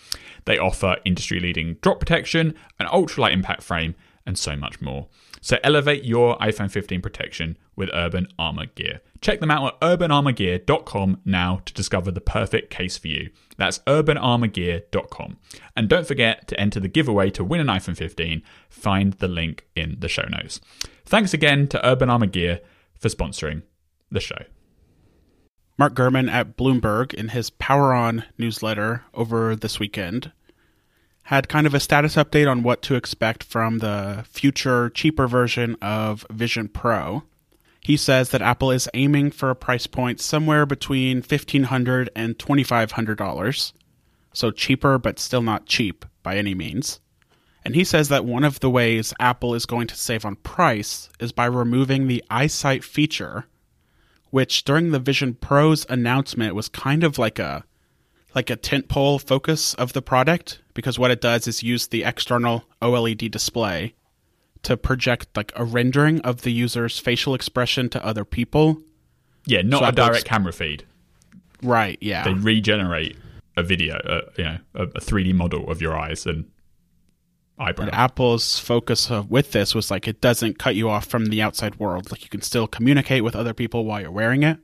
They offer industry leading drop protection, an ultralight impact frame, and so much more. So elevate your iPhone 15 protection with Urban Armor Gear. Check them out at urbanarmorgear.com now to discover the perfect case for you. That's urbanarmorgear.com. And don't forget to enter the giveaway to win an iPhone 15. Find the link in the show notes. Thanks again to Urban Armor Gear for sponsoring the show.
Mark Gurman at Bloomberg, in his Power On newsletter over this weekend, had kind of a status update on what to expect from the future, cheaper version of Vision Pro. He says that Apple is aiming for a price point somewhere between $1,500 and $2,500. So cheaper, but still not cheap by any means. And he says that one of the ways Apple is going to save on price is by removing the eyesight feature which during the Vision Pro's announcement was kind of like a like a tentpole focus of the product because what it does is use the external OLED display to project like a rendering of the user's facial expression to other people.
Yeah, not
So
a direct
ex-
camera feed.
Right, yeah.
They regenerate a video, uh, you know, a, a 3D model of your eyes and eyebrow.
But Apple's focus of, with this was like it doesn't cut you off from the outside world. Like you can still communicate with other people while you're wearing it,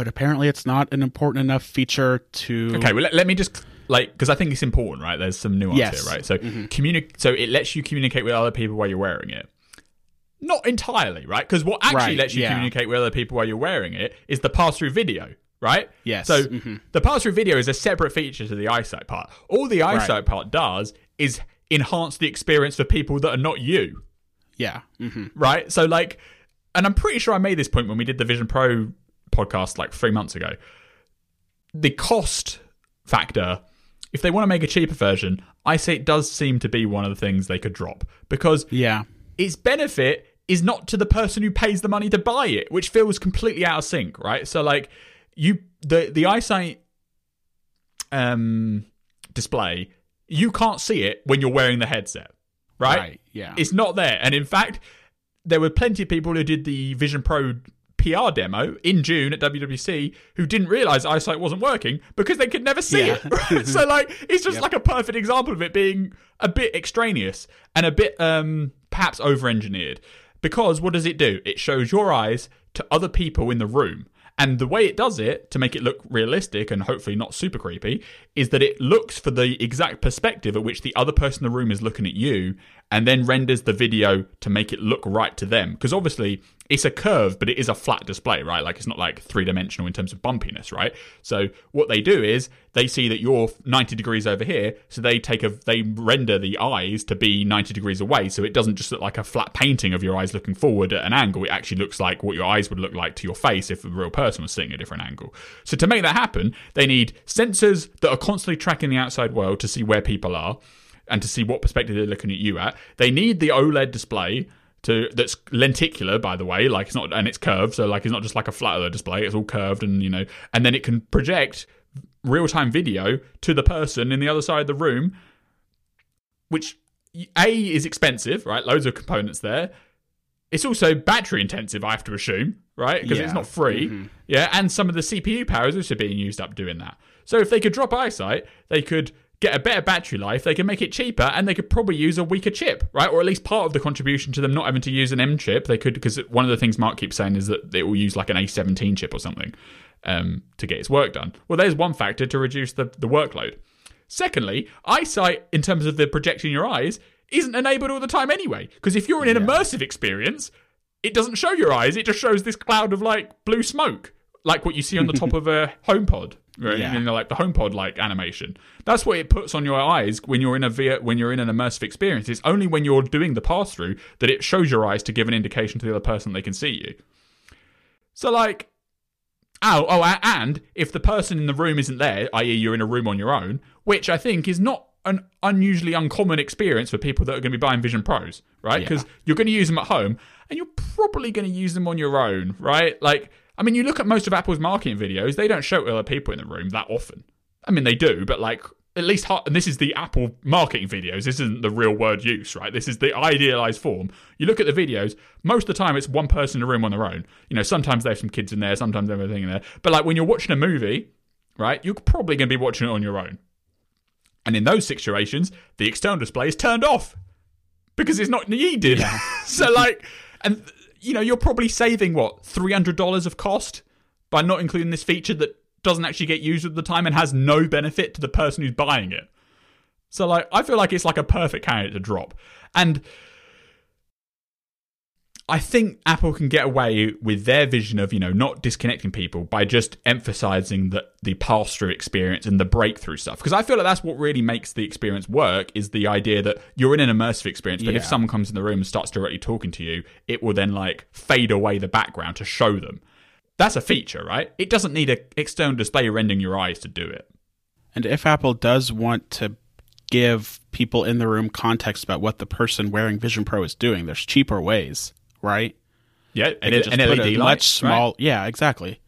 but apparently it's not an important enough feature to.
Okay, well, let, let me just like because I think it's important, right? There's some nuance
Yes.
here, right? So communi- so it lets you communicate with other people while you're wearing it. Not entirely, right? Because what actually
Right,
lets you
yeah.
communicate with other people while you're wearing it is the pass-through video, right?
Yes,
So
mhm.
the pass-through video is a separate feature to the eyesight part. All the eyesight part does is enhance the experience for people that are not you
Yeah. hmm
right? So like, and I'm pretty sure I made this point when we did the Vision Pro podcast like three months ago. The cost factor, if they want to make a cheaper version, I say it does seem to be one of the things they could drop because
Yeah.
its benefit is not to the person who pays the money to buy it, which feels completely out of sync, right? So like you the the eyesight um display, you can't see it when you're wearing the headset. Right?
Right, yeah.
It's not there. And in fact, there were plenty of people who did the Vision Pro PR demo in June at WWDC who didn't realize eyesight wasn't working because they could never see
Yeah.
it. [laughs] so like it's just
Yep.
like a perfect example of it being a bit extraneous and a bit um perhaps over engineered. Because what does it do? It shows your eyes to other people in the room. And the way it does it to make it look realistic and hopefully not super creepy is that it looks for the exact perspective at which the other person in the room is looking at you and then renders the video to make it look right to them. Because obviously it's a curve, but it is a flat display, right? Like it's not like three dimensional in terms of bumpiness, right? So what they do is they see that you're 90 degrees over here, so they take a they render the eyes to be 90 degrees away, so it doesn't just look like a flat painting of your eyes looking forward at an angle. It actually looks like what your eyes would look like to your face if a real person was sitting at a different angle. So to make that happen, they need sensors that are constantly tracking the outside world to see where people are and to see what perspective they're looking at you at. They need the OLED display to that's lenticular, by the way, like it's not and it's curved, so like it's not just like a flat OLED display, it's all curved and you know, and then it can project real time video to the person in the other side of the room, which a is expensive, right? Loads of components there. It's also battery intensive, I have to assume, right? Because it's not free. Mm-hmm. Yeah, and some of the CPU power is also being used up doing that. So if they could drop eyesight, they could get a better battery life, they can make it cheaper, and they could probably use a weaker chip, right? Or at least part of the contribution to them not having to use an M chip, they could, because one of the things Mark keeps saying is that it will use like an A17 chip or something um, to get its work done. Well, there's one factor to reduce the, the workload. Secondly, eyesight, in terms of the projecting your eyes, isn't enabled all the time anyway. Because if you're in an immersive experience, it doesn't show your eyes, it just shows this cloud of like blue smoke, like what you see on the top [laughs] of a HomePod. Right?
Yeah.
You know, like the HomePod like animation. That's what it puts on your eyes when you're in a V- when you're in an immersive experience. It's only when you're doing the pass through that it shows your eyes to give an indication to the other person they can see you. So like Oh, oh, and if the person in the room isn't there, i.e., you're in a room on your own, which I think is not an unusually uncommon experience for people that are going to be buying Vision Pros, right?
Yeah.
Because you're going to use them at home, and you're probably going to use them on your own, right? Like, I mean, you look at most of Apple's marketing videos; they don't show other people in the room that often. I mean, they do, but like at least, and this is the Apple marketing videos. This isn't the real word use, right? This is the idealized form. You look at the videos; most of the time, it's one person in a room on their own. You know, sometimes there's some kids in there, sometimes everything in there. But like when you're watching a movie, right? You're probably going to be watching it on your own. And in those situations, the external display is turned off because it's not needed. [laughs] so like, and you know, you're probably saving what three hundred dollars of cost by not including this feature that doesn't actually get used at the time and has no benefit to the person who's buying it. So like, I feel like it's like a perfect candidate to drop, and I think Apple can get away with their vision of, you know, not disconnecting people by just emphasizing that the pass through experience and the breakthrough stuff. Because I feel like that's what really makes the experience work is the idea that you're in an immersive experience, but if someone comes in the room and starts directly talking to you, it will then like fade away the background to show them. That's a feature, right? It doesn't need an external display rendering your eyes to do it.
And if Apple does want to give people in the room context about what the person wearing Vision Pro is doing, there's cheaper ways, right?
Yeah, and
it, just
an
put
LED
a
light,
much small, yeah, exactly,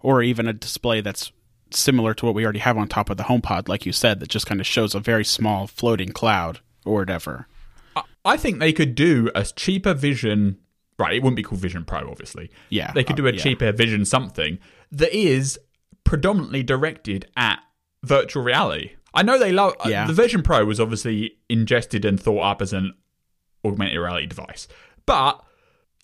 or even a display that's similar to what we already have on top of the HomePod, like you said, that just kind of shows a very small floating cloud or whatever.
I- think they could do a cheaper Vision. Right, it wouldn't be called Vision Pro, obviously.
Yeah,
they could do
uh,
a
yeah.
cheaper Vision something that is predominantly directed at virtual reality. I know they love
Yeah.
the Vision Pro was obviously ingested and thought up as an augmented reality device, but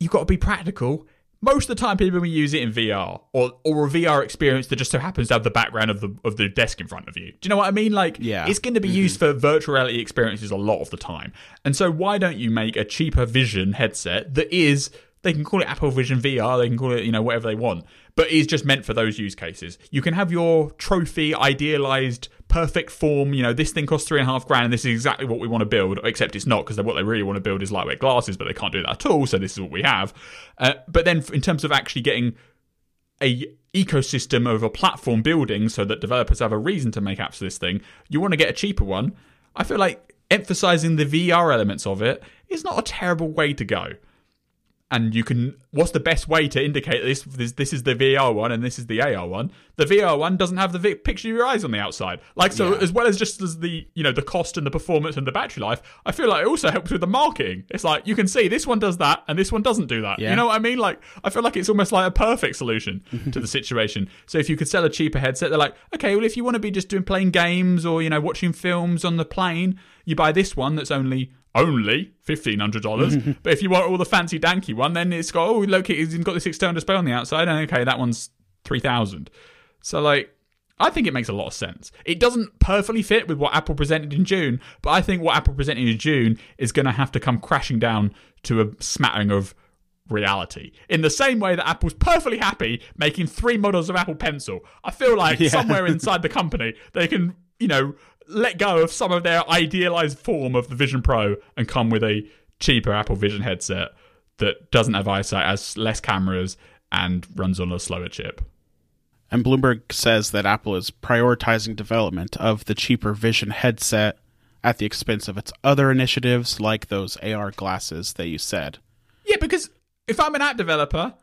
you've got to be practical. most of the time people will use it in VR or or a VR experience that just so happens to have the background of the of the desk in front of you. Do you know what I mean? Like,
Yeah.
it's going to be mm-hmm. used for virtual reality experiences a lot of the time. And so why don't you make a cheaper Vision headset that is they can call it Apple Vision VR, they can call it, you know, whatever they want, but is just meant for those use cases. You can have your trophy idealized perfect form, you know, this thing costs three and a half grand and this is exactly what we want to build, except it's not because what they really want to build is lightweight glasses, but they can't do that at all, so this is what we have. Uh, but then in terms of actually getting a ecosystem of a platform building so that developers have a reason to make apps for this thing, you want to get a cheaper one. I feel like emphasizing the VR elements of it is not a terrible way to go. And you can, what's the best way to indicate this? This, this is the VR one and this is the AR one. The VR one doesn't have the vi- picture of your eyes on the outside. Like, so
Yeah.
as well as just as the, you know, the cost and the performance and the battery life, I feel like it also helps with the marketing. It's like, you can see this one does that and this one doesn't do that.
Yeah.
You know what I mean? Like, I feel like it's almost like a perfect solution [laughs] to the situation. So if you could sell a cheaper headset, they're like, okay, well, if you want to be just doing playing games or you know watching films on the plane, you buy this one that's only only fifteen hundred dollars. [laughs] but if you want all the fancy danky one, then it's got oh look, it's got this external display on the outside, and okay, that one's three thousand. So like. I think it makes a lot of sense. It doesn't perfectly fit with what Apple presented in June, but I think what Apple presented in June is going to have to come crashing down to a smattering of reality. In the same way that Apple's perfectly happy making three models of Apple Pencil. I feel like [laughs]
Yeah.
somewhere inside the company they can, you know, let go of some of their idealized form of the Vision Pro and come with a cheaper Apple Vision headset that doesn't have eyesight, has less cameras, and runs on a slower chip.
And Bloomberg says that Apple is prioritizing development of the cheaper Vision headset at the expense of its other initiatives, like those AR glasses that you said.
Yeah, because if I'm an app developer,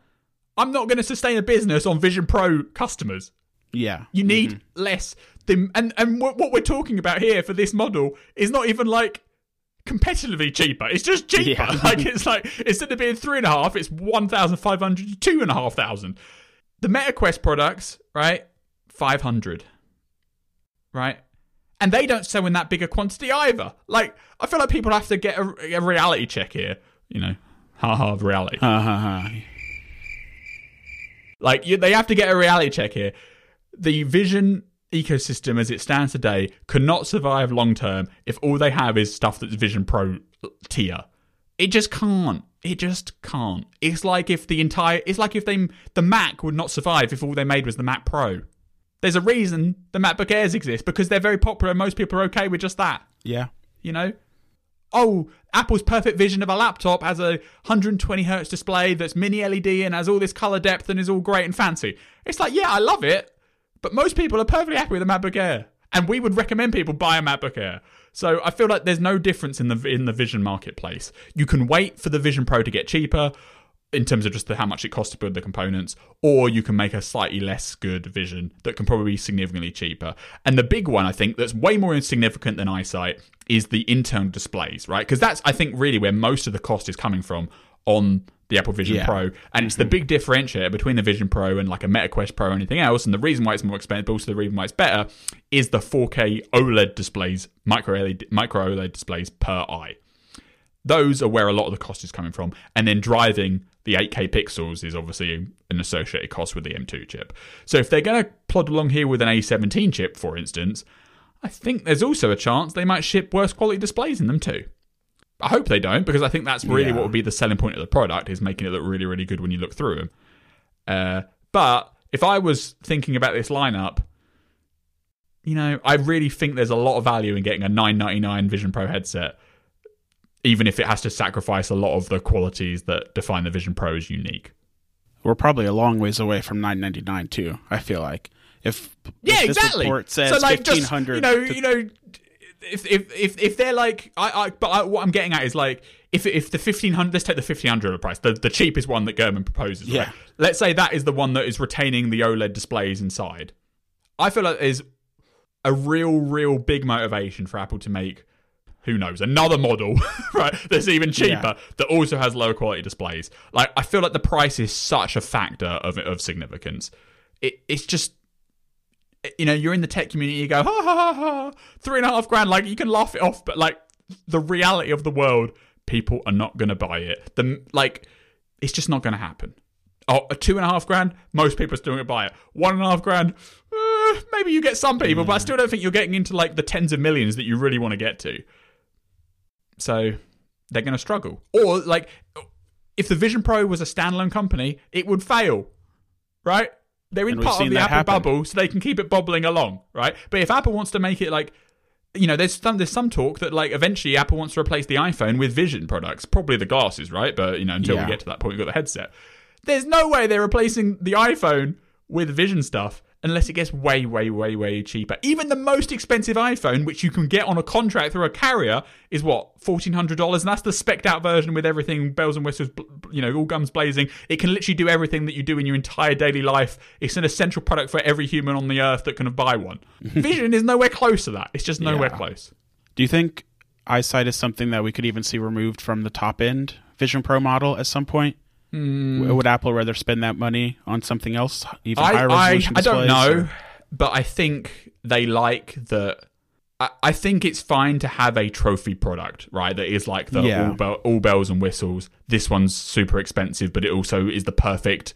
I'm not going to sustain a business on Vision Pro customers.
Yeah.
You need mm-hmm. less. The, and and what what we're talking about here for this model is not even like competitively cheaper. It's just cheaper.
Yeah. [laughs]
like it's like instead of being three and a half, it's one thousand five hundred to two and a half thousand. The MetaQuest products, right? Five hundred, right? And they don't sell in that big a quantity either. Like I feel like people have to get a, a reality check here. You know, ha ha, reality.
Ha ha ha.
Like you, they have to get a reality check here. The Vision ecosystem, as it stands today, cannot survive long term if all they have is stuff that's Vision Pro tier. It just can't. It just can't. It's like if the entire. It's like if they the Mac would not survive if all they made was the Mac Pro. There's a reason the MacBook Airs exist because they're very popular and most people are okay with just that
Yeah.
you know oh apple's perfect vision of a laptop has a 120 hertz display that's mini led and has all this color depth and is all great and fancy it's like yeah i love it but most people are perfectly happy with a macbook air and we would recommend people buy a macbook air so i feel like there's no difference in the in the vision marketplace you can wait for the vision pro to get cheaper in terms of just the, how much it costs to build the components, or you can make a slightly less good vision that can probably be significantly cheaper. And the big one, I think, that's way more insignificant than eyesight is the internal displays, right? Because that's, I think, really where most of the cost is coming from on the Apple Vision
Yeah.
Pro. And it's the big differentiator between the Vision Pro and like a MetaQuest Pro or anything else. And the reason why it's more expensive, but also the reason why it's better, is the 4K OLED displays, micro LED, micro OLED displays per eye those are where a lot of the cost is coming from. And then driving the 8K pixels is obviously an associated cost with the M2 chip. So if they're going to plod along here with an A17 chip, for instance, I think there's also a chance they might ship worse quality displays in them too. I hope they don't because I think that's really
Yeah.
what would be the selling point of the product is making it look really, really good when you look through them. Uh, but if I was thinking about this lineup, you know, I really think there's a lot of value in getting a 999 Vision Pro headset even if it has to sacrifice a lot of the qualities that define the Vision Pro as unique.
We're probably a long ways away from 999 too. I feel like if
Yeah,
if this
exactly.
report says
so like, just
1500
you know, you know, if if if if they're like, I, I but I, what I'm getting at is like, if if the 1500, let's take the 1500 price, the the cheapest one that Gurman proposes.
Yeah.
Right? Let's say that is the one that is retaining the OLED displays inside. I feel like there's a real, real big motivation for Apple to make. Who knows? Another model, [laughs] right? That's even cheaper that also has lower quality displays. Like I feel like the price is such a factor of of significance. It it's just you know, you're in the tech community, you go, ha ha ha ha, three and a half grand, like you can laugh it off, but like the reality of the world, people are not going to buy it. The like, it's just not going to happen. Oh, a two and a half grand. Most people are still going to buy it. One and a half grand. Uh, maybe you get some people, but I still don't think you're getting into like the tens of millions that you really want to get to. So they're going to struggle. Or like, if the Vision Pro was a standalone company, it would fail, right? They're in
And
part of the Apple
happen.
bubble, so they can keep it bobbling along, right? But if Apple wants to make it like, you know, there's some there's some talk that like eventually Apple wants to replace the iPhone with Vision products, probably the glasses, right? But you know, until
Yeah.
we get to that point, we've got the headset. There's no way they're replacing the iPhone with Vision stuff unless it gets way, way, way, way cheaper. Even the most expensive iPhone, which you can get on a contract through a carrier, is what fourteen hundred dollars, and that's the specced out version with everything bells and whistles, you know, all guns blazing. It can literally do everything that you do in your entire daily life. It's an essential product for every human on the earth that can buy one. [laughs] Vision is nowhere close to that. It's just nowhere
Yeah.
close.
Do you think eyesight is something that we could even see removed from the top end Vision Pro model at some point? W- hmm. Would Apple rather spend that money on something else, even
I,
higher
I,
resolution
I don't know,
or-
but I think they like that. I, I think it's fine to have a trophy product, right? That is like the
Yeah.
all, bell, all bells and whistles. This one's super expensive, but it also is the perfect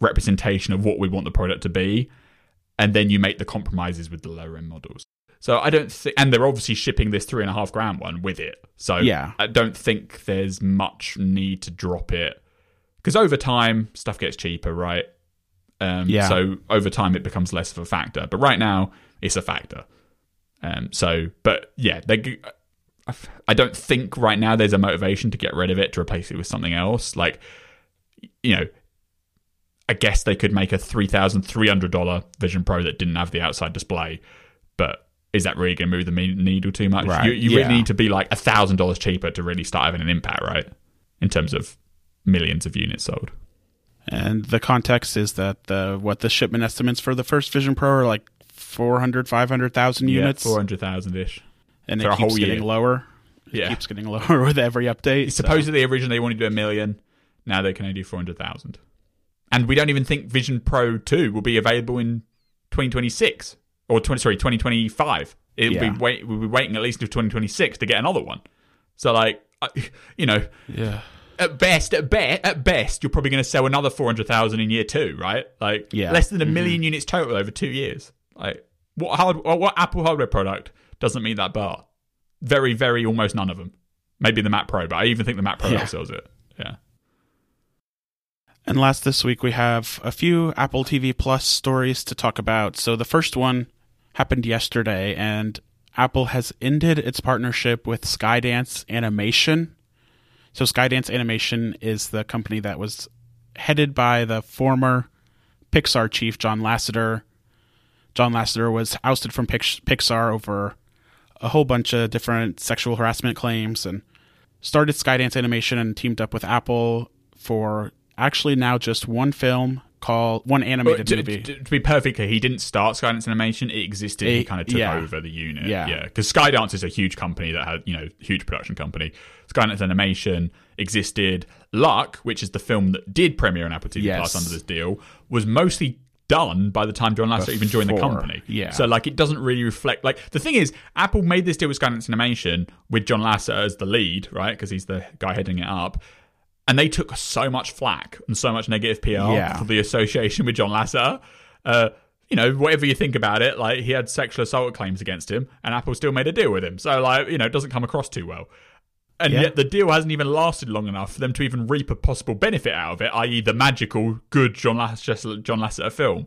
representation of what we want the product to be. And then you make the compromises with the lower end models. So I don't think, and they're obviously shipping this three and a half grand one with it. So
Yeah.
I don't think there's much need to drop it because over time stuff gets cheaper, right? Um,
Yeah.
So over time it becomes less of a factor, but right now it's a factor. Um, so, but yeah, they. I don't think right now there's a motivation to get rid of it to replace it with something else. Like, you know, I guess they could make a three thousand three hundred dollar Vision Pro that didn't have the outside display, but is that really going to move the needle too much?
Right,
You, you
yeah.
really need to be like a thousand dollars cheaper to really start having an impact, right? In terms of millions of units sold.
And the context is that the what the shipment estimates for the first Vision Pro are like 400, 500,000 units,
four hundred thousand ish.
and
for
it keeps getting
year.
lower. It
Yeah.
keeps getting [laughs] lower with every update. so-
Supposedly, originally they wanted to do a million. Now they can only do four hundred thousand. And we don't even think Vision Pro two will be available in twenty twenty six or twenty sorry twenty twenty five. It'll
Yeah.
be wait we'll be waiting at least until twenty twenty six to get another one. So like, I- [laughs] you know,
yeah,
at best, at best, at best, you're probably going to sell another four hundred thousand in year two, right? Like,
Yeah.
less than a 1000000 mm-hmm. units total over two years. Like, what hard, what Apple hardware product doesn't meet that bar? Very, very, almost none of them. Maybe the Mac Pro, but I even think the Mac Pro
Yeah.
sells it. Yeah.
And last this week, we have a few Apple TV Plus stories to talk about. So the first one happened yesterday, and Apple has ended its partnership with Skydance Animation. So Skydance Animation is the company that was headed by the former Pixar chief, John Lasseter. John Lasseter was ousted from Pixar over a whole bunch of different sexual harassment claims and started Skydance Animation and teamed up with Apple for actually now just one film called one animated
to,
movie.
to- to be perfect he didn't start Skydance Animation. It existed. he kind of took
yeah.
over the unit.
Yeah.
Yeah. Because Skydance is a huge company that had, you know, huge production company. Skydance Animation existed. Luck, which is the film that did premiere on Apple TV
Yes.
Plus under this deal, was mostly done by the time John Lasseter even joined the company.
yeah.
So like it doesn't really reflect like the thing is Apple made this deal with Skydance Animation with John Lasseter as the lead, right? Because he's the guy heading it up. And they took so much flack and so much negative PR
Yeah.
for the association with John Lasseter. Uh, you know, whatever you think about it, like he had sexual assault claims against him, and Apple still made a deal with him. So, like, you know, it doesn't come across too well. And
Yeah.
yet the deal hasn't even lasted long enough for them to even reap a possible benefit out of it, i.e., the magical, good John Lasseter, John Lasseter film.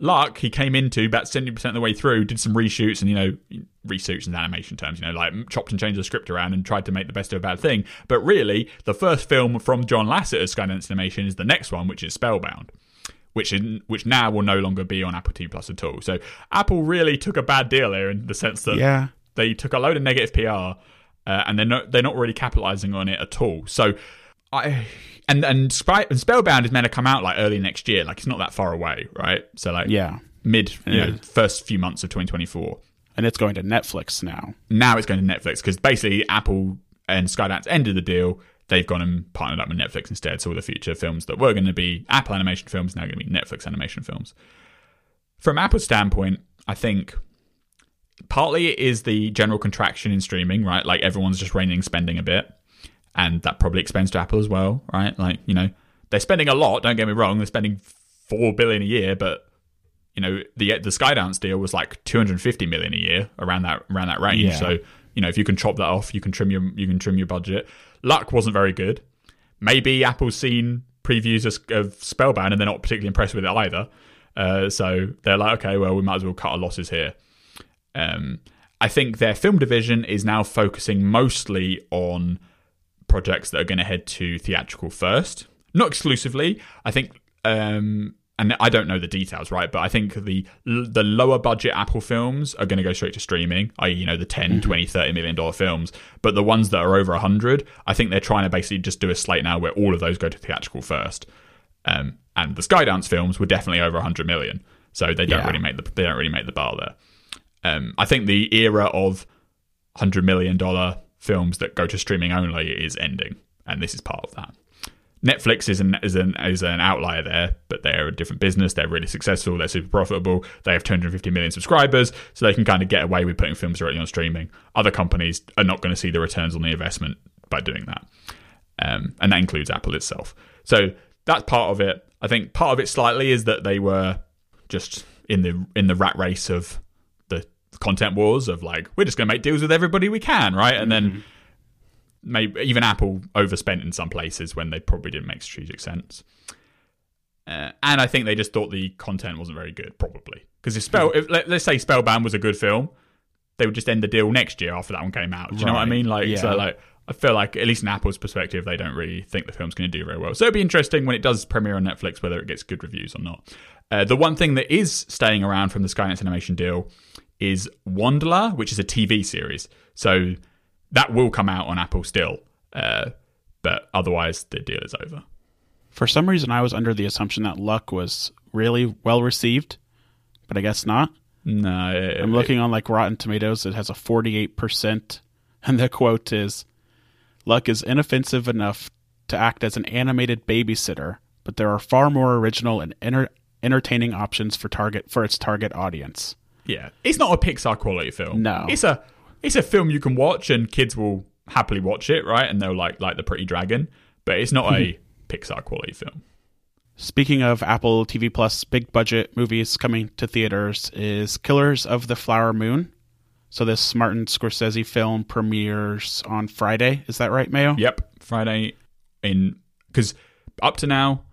Luck, he came into about 70% of the way through, did some reshoots and, you know, reshoots in animation terms, you know, like chopped and changed the script around and tried to make the best of a bad thing. But really, the first film from John Lasseter's Skydance Animation is the next one, which is Spellbound. Which in, which now will no longer be on Apple TV Plus at all. So Apple really took a bad deal here in the sense that
yeah,
they took a load of negative PR, uh, and they're not they're not really capitalizing on it at all. So I and and, Spy, and Spellbound is meant to come out like early next year. Like it's not that far away, right? So like
yeah,
mid you
Yeah.
know first few months of 2024.
and it's going to Netflix now.
Now it's going to Netflix because basically Apple and Skydance ended the deal. They've gone and partnered up with Netflix instead. So all the future films that were going to be Apple animation films now going to be Netflix animation films. From Apple's standpoint, I think partly it is the general contraction in streaming, right? Like everyone's just reining spending a bit, and that probably extends to Apple as well, right? Like you know, they're spending a lot. Don't get me wrong; they're spending four billion a year, but you know the the Skydance deal was like 250 million a year around that around that range.
Yeah.
So you know if you can chop that off, you can trim your you can trim your budget. Luck wasn't very good. Maybe Apple's seen previews of, of Spellbound and they're not particularly impressed with it either. Uh, so they're like, okay, well we might as well cut our losses here. Um, I think their film division is now focusing mostly on projects that are going to head to theatrical first. Not exclusively. I think, um, and I don't know the details, right? But I think the the lower budget Apple films are going to go straight to streaming, i.e., you know, the 10, 20, 30 million dollar films. But the ones that are over 100, I think they're trying to basically just do a slate now where all of those go to theatrical first. Um, and the Skydance films were definitely over 100 million. So they don't
Yeah.
really make the they don't really make the bar there. Um, I think the era of hundred million dollar films that go to streaming only is ending, and this is part of that. Netflix is an is an is an outlier there, but they're a different business. They're really successful. They're super profitable. They have 250 million subscribers, so they can kind of get away with putting films directly on streaming. Other companies are not going to see the returns on the investment by doing that, um, and that includes Apple itself. So that's part of it. I think part of it slightly is that they were just in the in the rat race of content wars of like we're just going to make deals with everybody we can, right? And then maybe even Apple overspent in some places when they probably didn't make strategic sense. Uh, and I think they just thought the content wasn't very good, probably because if Spell, if, let, let's say Spellbound was a good film, they would just end the deal next year after that one came out. Do you know what I mean? Like,
Yeah.
so like I feel like at least in Apple's perspective, they don't really think the film's going to do very well. So it'd be interesting when it does premiere on Netflix whether it gets good reviews or not. Uh, the one thing that is staying around from the Skydance animation deal is WondLa, which is a TV series. So that will come out on Apple still, uh, but otherwise the deal is over.
For some reason, I was under the assumption that Luck was really well received, but I guess not.
No, it-
I'm looking on like Rotten Tomatoes. It has a 48%, [laughs] and the quote is, "Luck is inoffensive enough to act as an animated babysitter, but there are far more original and enter- entertaining options for target for its target audience."
Yeah, it's not a Pixar quality film.
No.
it's a it's a film you can watch and kids will happily watch it, right? And they'll like like the Pretty Dragon, but it's not a hmm. Pixar quality film.
Speaking of Apple TV Plus big budget movies coming to theaters is Killers of the Flower Moon. So this Martin Scorsese film premieres on Friday. Is that right, Mayo?
Yep, Friday in because up to now,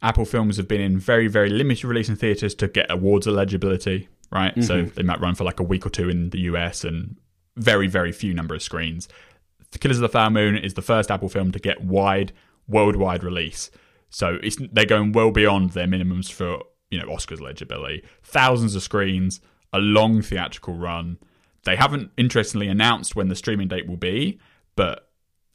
Apple films have been in very very limited release in theaters to get awards eligibility, right? So mm-hmm. they might run for like a week or two in the US and very very few number of screens. The Killers of the Flower Moon is the first Apple film to get wide worldwide release. So it's they're going well beyond their minimums for you know Oscars eligibility. Thousands of screens, a long theatrical run. They haven't interestingly announced when the streaming date will be, but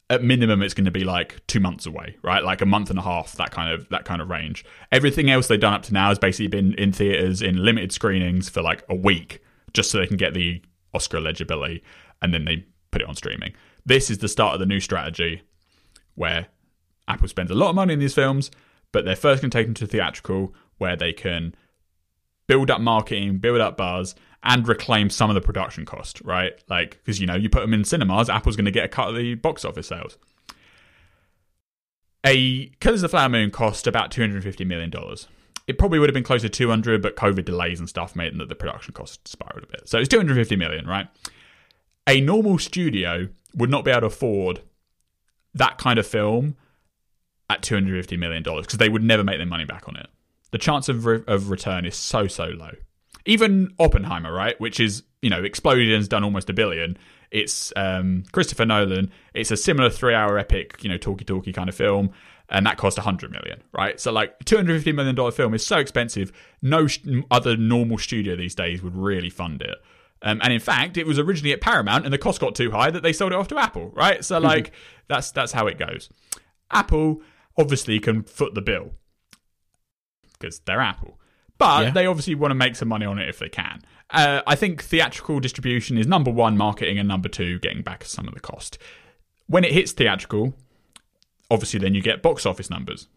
at minimum it's going to be like two months away, right? Like a month and a half, that kind of that kind of range. Everything else they've done up to now has basically been in theaters in limited screenings for like a week, just so they can get the Oscar eligibility, and then they put it on streaming. This is the start of the new strategy, where Apple spends a lot of money in these films, but they're first going to take them to theatrical, where they can build up marketing, build up buzz, and reclaim some of the production cost, right? Like, because you know, you put them in cinemas, Apple's going to get a cut of the box office sales. A Killers of the Flower Moon cost about $250 million. It probably would have been closer to 200, but COVID delays and stuff made that the production cost spiraled a bit. So it's 250 million, right? A normal studio would not be able to afford that kind of film at 250 million dollars because they would never make their money back on it. The chance of re- of return is so so low. Even Oppenheimer, right, which is you know exploded and has done almost a billion. It's um, Christopher Nolan. It's a similar three hour epic, you know, talky talky kind of film, and that cost 100 million, right? So like 250 million dollar film is so expensive. No sh- other normal studio these days would really fund it. Um, and in fact, it was originally at Paramount, and the cost got too high that they sold it off to Apple, right? So like that's that's how it goes. Apple obviously can foot the bill because they're Apple, but
Yeah.
they obviously want to make some money on it if they can. Uh, I think theatrical distribution is number one, marketing, and number two, getting back some of the cost. When it hits theatrical, obviously then you get box office numbers.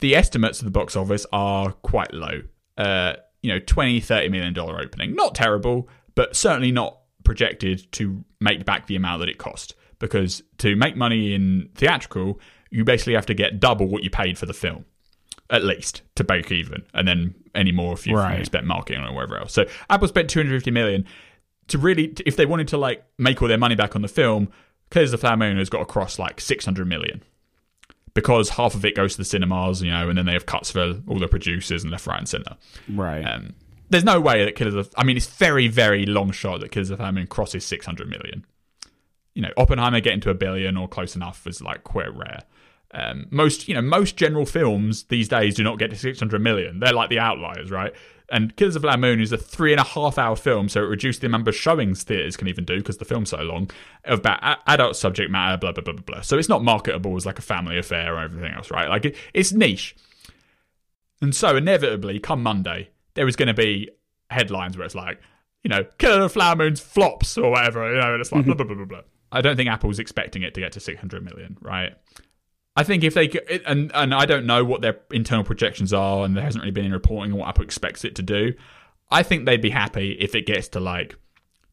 The estimates of the box office are quite low. Uh, you know, 20, 30 million dollar opening. Not terrible, but certainly not projected to make back the amount that it cost. Because to make money in theatrical, you basically have to get double what you paid for the film, at least to break even, and then any more if you,
Right.
you spent marketing or whatever else. So Apple spent 250 million to really, if they wanted to like make all their money back on the film, Killers the Flower Moon has got to cross like 600 million because half of it goes to the cinemas, you know, and then they have cuts for all the producers and left, right, and center.
Right.
Um, there's no way that Killers of I mean, it's very, very long shot that Killers of the Flower Moon crosses 600 million. You know, Oppenheimer getting to a billion or close enough is like quite rare. Um, most, you know, most general films these days do not get to 600 million. They're like the outliers, right? And Killers of the Flower Moon is a three and a half hour film, so it reduced the number of showings theaters can even do because the film's so long of about a- adult subject matter, blah blah blah blah blah. So it's not marketable as like a family affair or everything else, right? Like it, it's niche. And so inevitably, come Monday, there is going to be headlines where it's like, you know, Killer of the Flower Moon's flops or whatever, you know, and it's like blah blah blah blah blah. I don't think Apple's expecting it to get to 600 million, right? I think if they and and I don't know what their internal projections are, and there hasn't really been any reporting on what Apple expects it to do. I think they'd be happy if it gets to like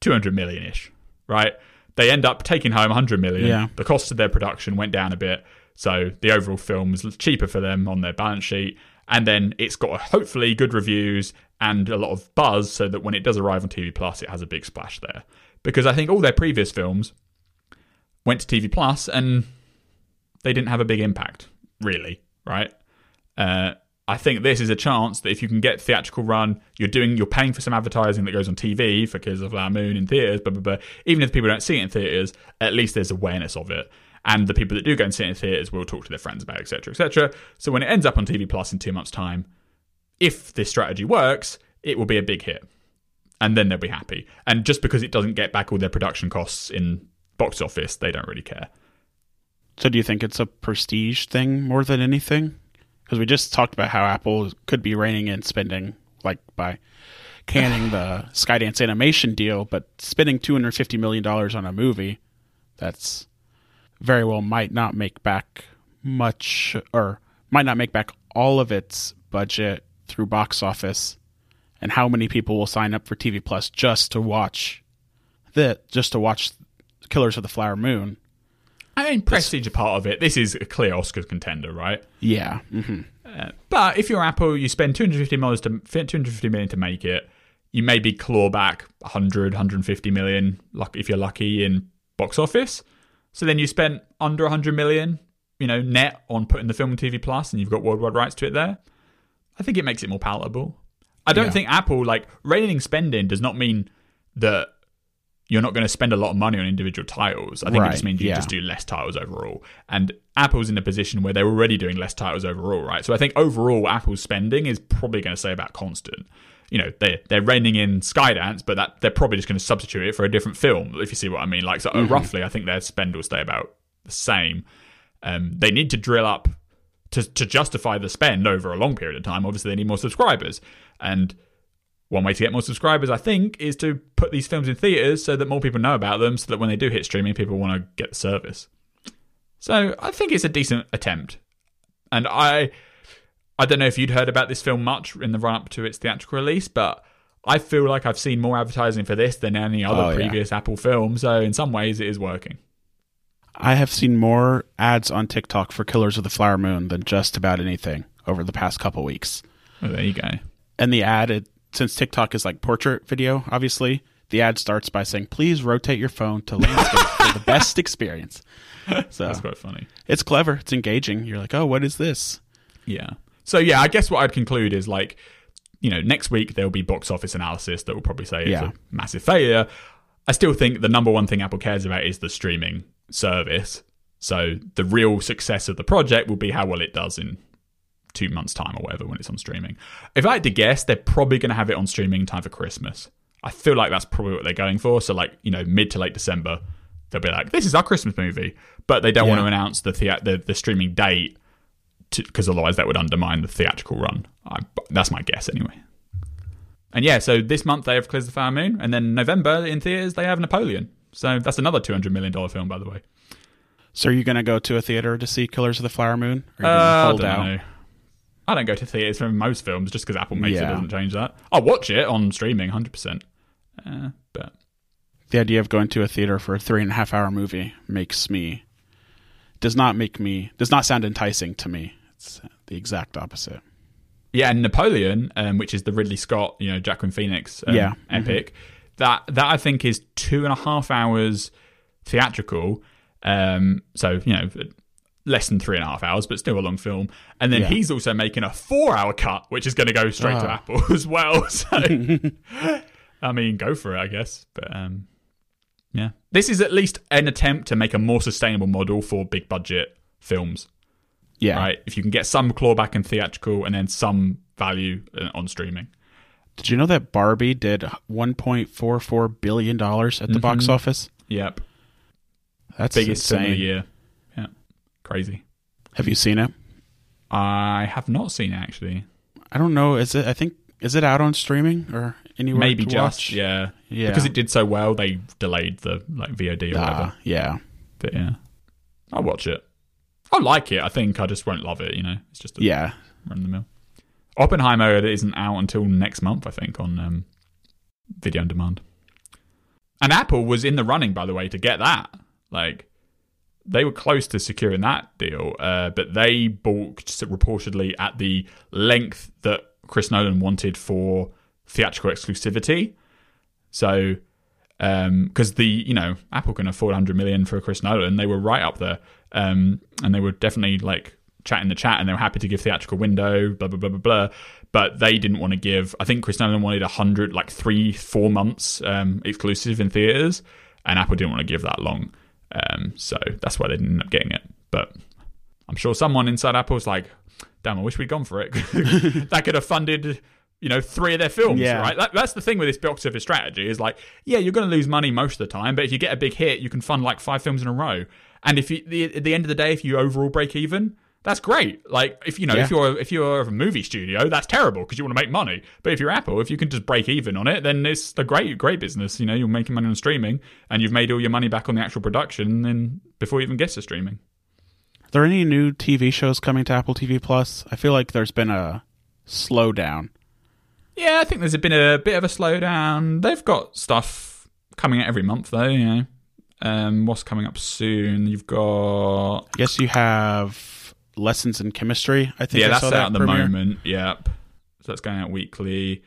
200 million ish, right? They end up taking home 100 million.
Yeah.
The cost of their production went down a bit, so the overall film was cheaper for them on their balance sheet, and then it's got hopefully good reviews and a lot of buzz, so that when it does arrive on TV Plus, it has a big splash there. Because I think all their previous films went to TV Plus and they didn't have a big impact, really, right? Uh, I think this is a chance that if you can get theatrical run, you're doing, you're paying for some advertising that goes on TV for Killers of the Flower Moon in theaters, blah blah blah. Even if people don't see it in theaters, at least there's awareness of it, and the people that do go and see it in theaters will talk to their friends about, etc., etc. So when it ends up on TV Plus in two months' time, if this strategy works, it will be a big hit, and then they'll be happy. And just because it doesn't get back all their production costs in box office, they don't really care.
So do you think it's a prestige thing more than anything? Because we just talked about how Apple could be reining in spending, like by canning the [sighs] Skydance animation deal, but spending two hundred fifty million dollars on a movie, that's very well might not make back much, or might not make back all of its budget through box office. And how many people will sign up for TV Plus just to watch that, just to watch Killers of the Flower Moon?
I mean, prestige a part of it. This is a clear Oscar contender, right?
Yeah. hmm
Uh, but if you're Apple, you spend 250 million to 250 million to make it. You maybe claw back 100, 150 million, luck if you're lucky in box office. So then you spent under 100 million, you know, net on putting the film on TV Plus, and you've got worldwide rights to it there. I think it makes it more palatable. I don't
Yeah.
think Apple like reining spending does not mean that you're not going to spend a lot of money on individual titles. I think it just means you
yeah.
just do less titles overall. And Apple's in a position where they're already doing less titles overall, right? So I think overall Apple's spending is probably going to stay about constant. You know, they they're reining in Skydance, but that they're probably just going to substitute it for a different film, if you see what I mean. Like so
Mm-hmm.
roughly I think their spend will stay about the same. Um, they need to drill up to to justify the spend over a long period of time. Obviously they need more subscribers. And one way to get more subscribers, I think, is to put these films in theaters so that more people know about them, so that when they do hit streaming, people want to get the service. So I think it's a decent attempt, and I, I don't know if you'd heard about this film much in the run up to its theatrical release, but I feel like I've seen more advertising for this than any other
Oh, yeah.
previous Apple film. So in some ways, it is working.
I have seen more ads on TikTok for Killers of the Flower Moon than just about anything over the past couple weeks.
Well, there you go.
And the ad, it, since TikTok is like portrait video, obviously, the ad starts by saying, "Please rotate your phone to landscape for the best experience." [laughs] So
That's quite funny.
it's clever. It's engaging. You're like, "Oh, what is this?"
Yeah. So yeah, I guess what I'd conclude is like, you know, next week there'll be box office analysis that will probably say it's
Yeah.
a massive failure. I still think the number one thing Apple cares about is the streaming service. So the real success of the project will be how well it does in two months' time or whatever when it's on streaming. If I had to guess, they're probably going to have it on streaming in time for Christmas. I feel like that's probably what they're going for. So like you know, mid to late December, they'll be like, "This is our Christmas movie," but they don't want to announce the, thea- the the streaming date because otherwise that would undermine the theatrical run. I, that's my guess anyway. And yeah, so this month they have Killers of the Flower Moon, and then November in theaters they have Napoleon. So that's another two hundred million dollar film, by the way.
So are you going to go to a theater to see Killers of the Flower Moon? Or
Uh,
are you going to hold out?
know. I don't go to theaters for most films just because Apple makes it doesn't change that. I'll watch it on streaming, hundred percent. Uh, but
The idea of going to a theater for a three and a half hour movie makes me does not make me does not sound enticing to me. It's the exact opposite.
Yeah, and Napoleon, um, which is the Ridley Scott, you know, Joaquin Phoenix um,
Yeah.
epic, that that I think is two and a half hours theatrical. Um, so you know, less than three and a half hours, but still a long film. And then
Yeah.
he's also making a four-hour cut, which is going to go straight to
Ah.
Apple [laughs] as well. So, [laughs] I mean, go for it, I guess. But um, yeah, this is at least an attempt to make a more sustainable model for big-budget films
Yeah.
right? If you can get some clawback in theatrical and then some value uh, on streaming.
Did you know that Barbie did 1.44 billion dollars at the box office?
Yep,
That's
biggest film of the year. Crazy.
Have you seen it?
I have not seen it actually.
I don't know. Is it? I think is it out on streaming or anywhere?
Maybe just
watch?
yeah,
Yeah.
because it did so well. They delayed the like VOD or whatever.
Ah, yeah.
But yeah, I'll watch it. I like it. I think I just won't love it. You know, it's just a
Yeah.
run the mill. Oppenheimer isn't out until next month, I think, on um, video on demand. And Apple was in the running, by the way, to get that. Like, they were close to securing that deal, uh, but they balked reportedly at the length that Chris Nolan wanted for theatrical exclusivity. So, because the you know Apple can afford 100 million for Chris Nolan, they were right up there, um, and they were definitely like chatting the chat, and they were happy to give theatrical window, blah blah blah blah blah. But they didn't want to give. I think Chris Nolan wanted 100, like three, four months um, exclusive in theaters, and Apple didn't want to give that long. Um, so that's why they didn't end up getting it. But I'm sure someone inside Apple was like, "Damn, I wish we'd gone for it. [laughs] that could have funded." You know, three of their films,
Yeah.
right? That, that's the thing with this box office strategy is like, yeah, you're going to lose money most of the time, but if you get a big hit, you can fund like five films in a row. And if you, the, at the end of the day, if you overall break even, that's great. Like if you know, if you're if you're a movie studio, that's terrible because you want to make money. But if you're Apple, if you can just break even on it, then it's a great great business. You know, you're making money on streaming, and you've made all your money back on the actual production, then before you even get to streaming.
Are there any new TV shows coming to Apple TV Plus? I feel like there's been a slowdown.
Yeah, I think there's been a bit of a slowdown. They've got stuff coming out every month, though. You know, um, what's coming up soon? You've got
Yes, you have Lessons in Chemistry. I think
yeah,
I
that's
saw
out
that
at the
premiere.
moment. Yep, so that's going out weekly.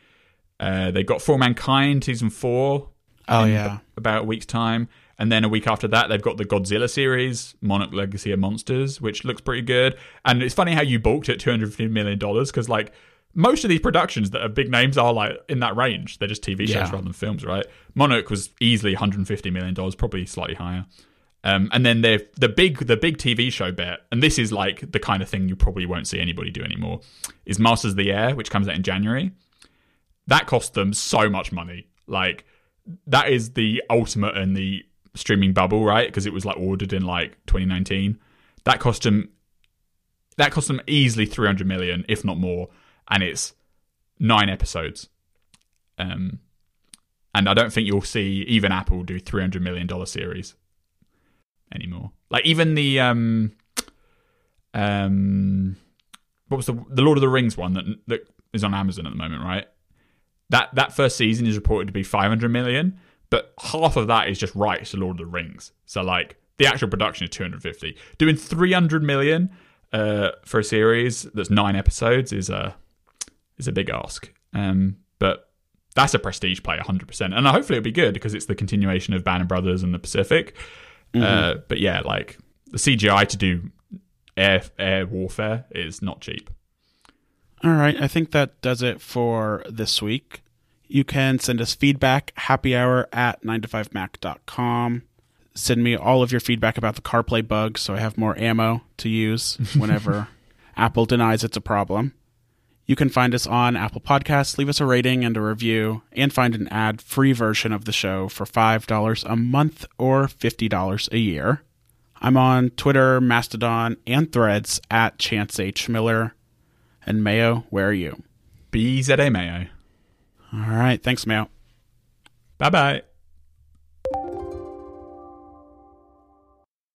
Uh, they got For Mankind season four.
Oh yeah,
about a week's time. And then a week after that, they've got the Godzilla series, Monarch Legacy of Monsters, which looks pretty good. And it's funny how you balked at $250 million because, like, most of these productions that are big names are, like, in that range. They're just TV shows
Yeah.
rather than films, right? Monarch was easily $150 million, probably slightly higher. Um, and then the the big the big TV show bit, and this is like the kind of thing you probably won't see anybody do anymore, is Masters of the Air, which comes out in January. That cost them so much money. Like that is the ultimate in the streaming bubble, right? Because it was like ordered in like 2019. That cost them that cost them easily 300 million, if not more, and it's nine episodes. Um, and I don't think you'll see even Apple do 300 million dollar series anymore. Like even the um um what was the the Lord of the Rings one that that is on Amazon at the moment, right? That that first season is reported to be 500 million, but half of that is just rights to Lord of the Rings. So like the actual production is 250. Doing 300 million uh, for a series that's nine episodes is a is a big ask. Um, but that's a prestige play, 100%. And hopefully it'll be good because it's the continuation of Band of Brothers and the Pacific. Uh, but yeah, like the CGI to do air air warfare is not cheap.
All right, I think that does it for this week. You can send us feedback, happy hour at 9to5mac.com. Send me all of your feedback about the CarPlay bug so I have more ammo to use whenever [laughs] Apple denies it's a problem. You can find us on Apple Podcasts, leave us a rating and a review, and find an ad free version of the show for $5 a month or $50 a year. I'm on Twitter, Mastodon, and threads at Chance H. Miller. And Mayo, where are you?
BZA Mayo.
All right. Thanks, Mayo.
Bye bye.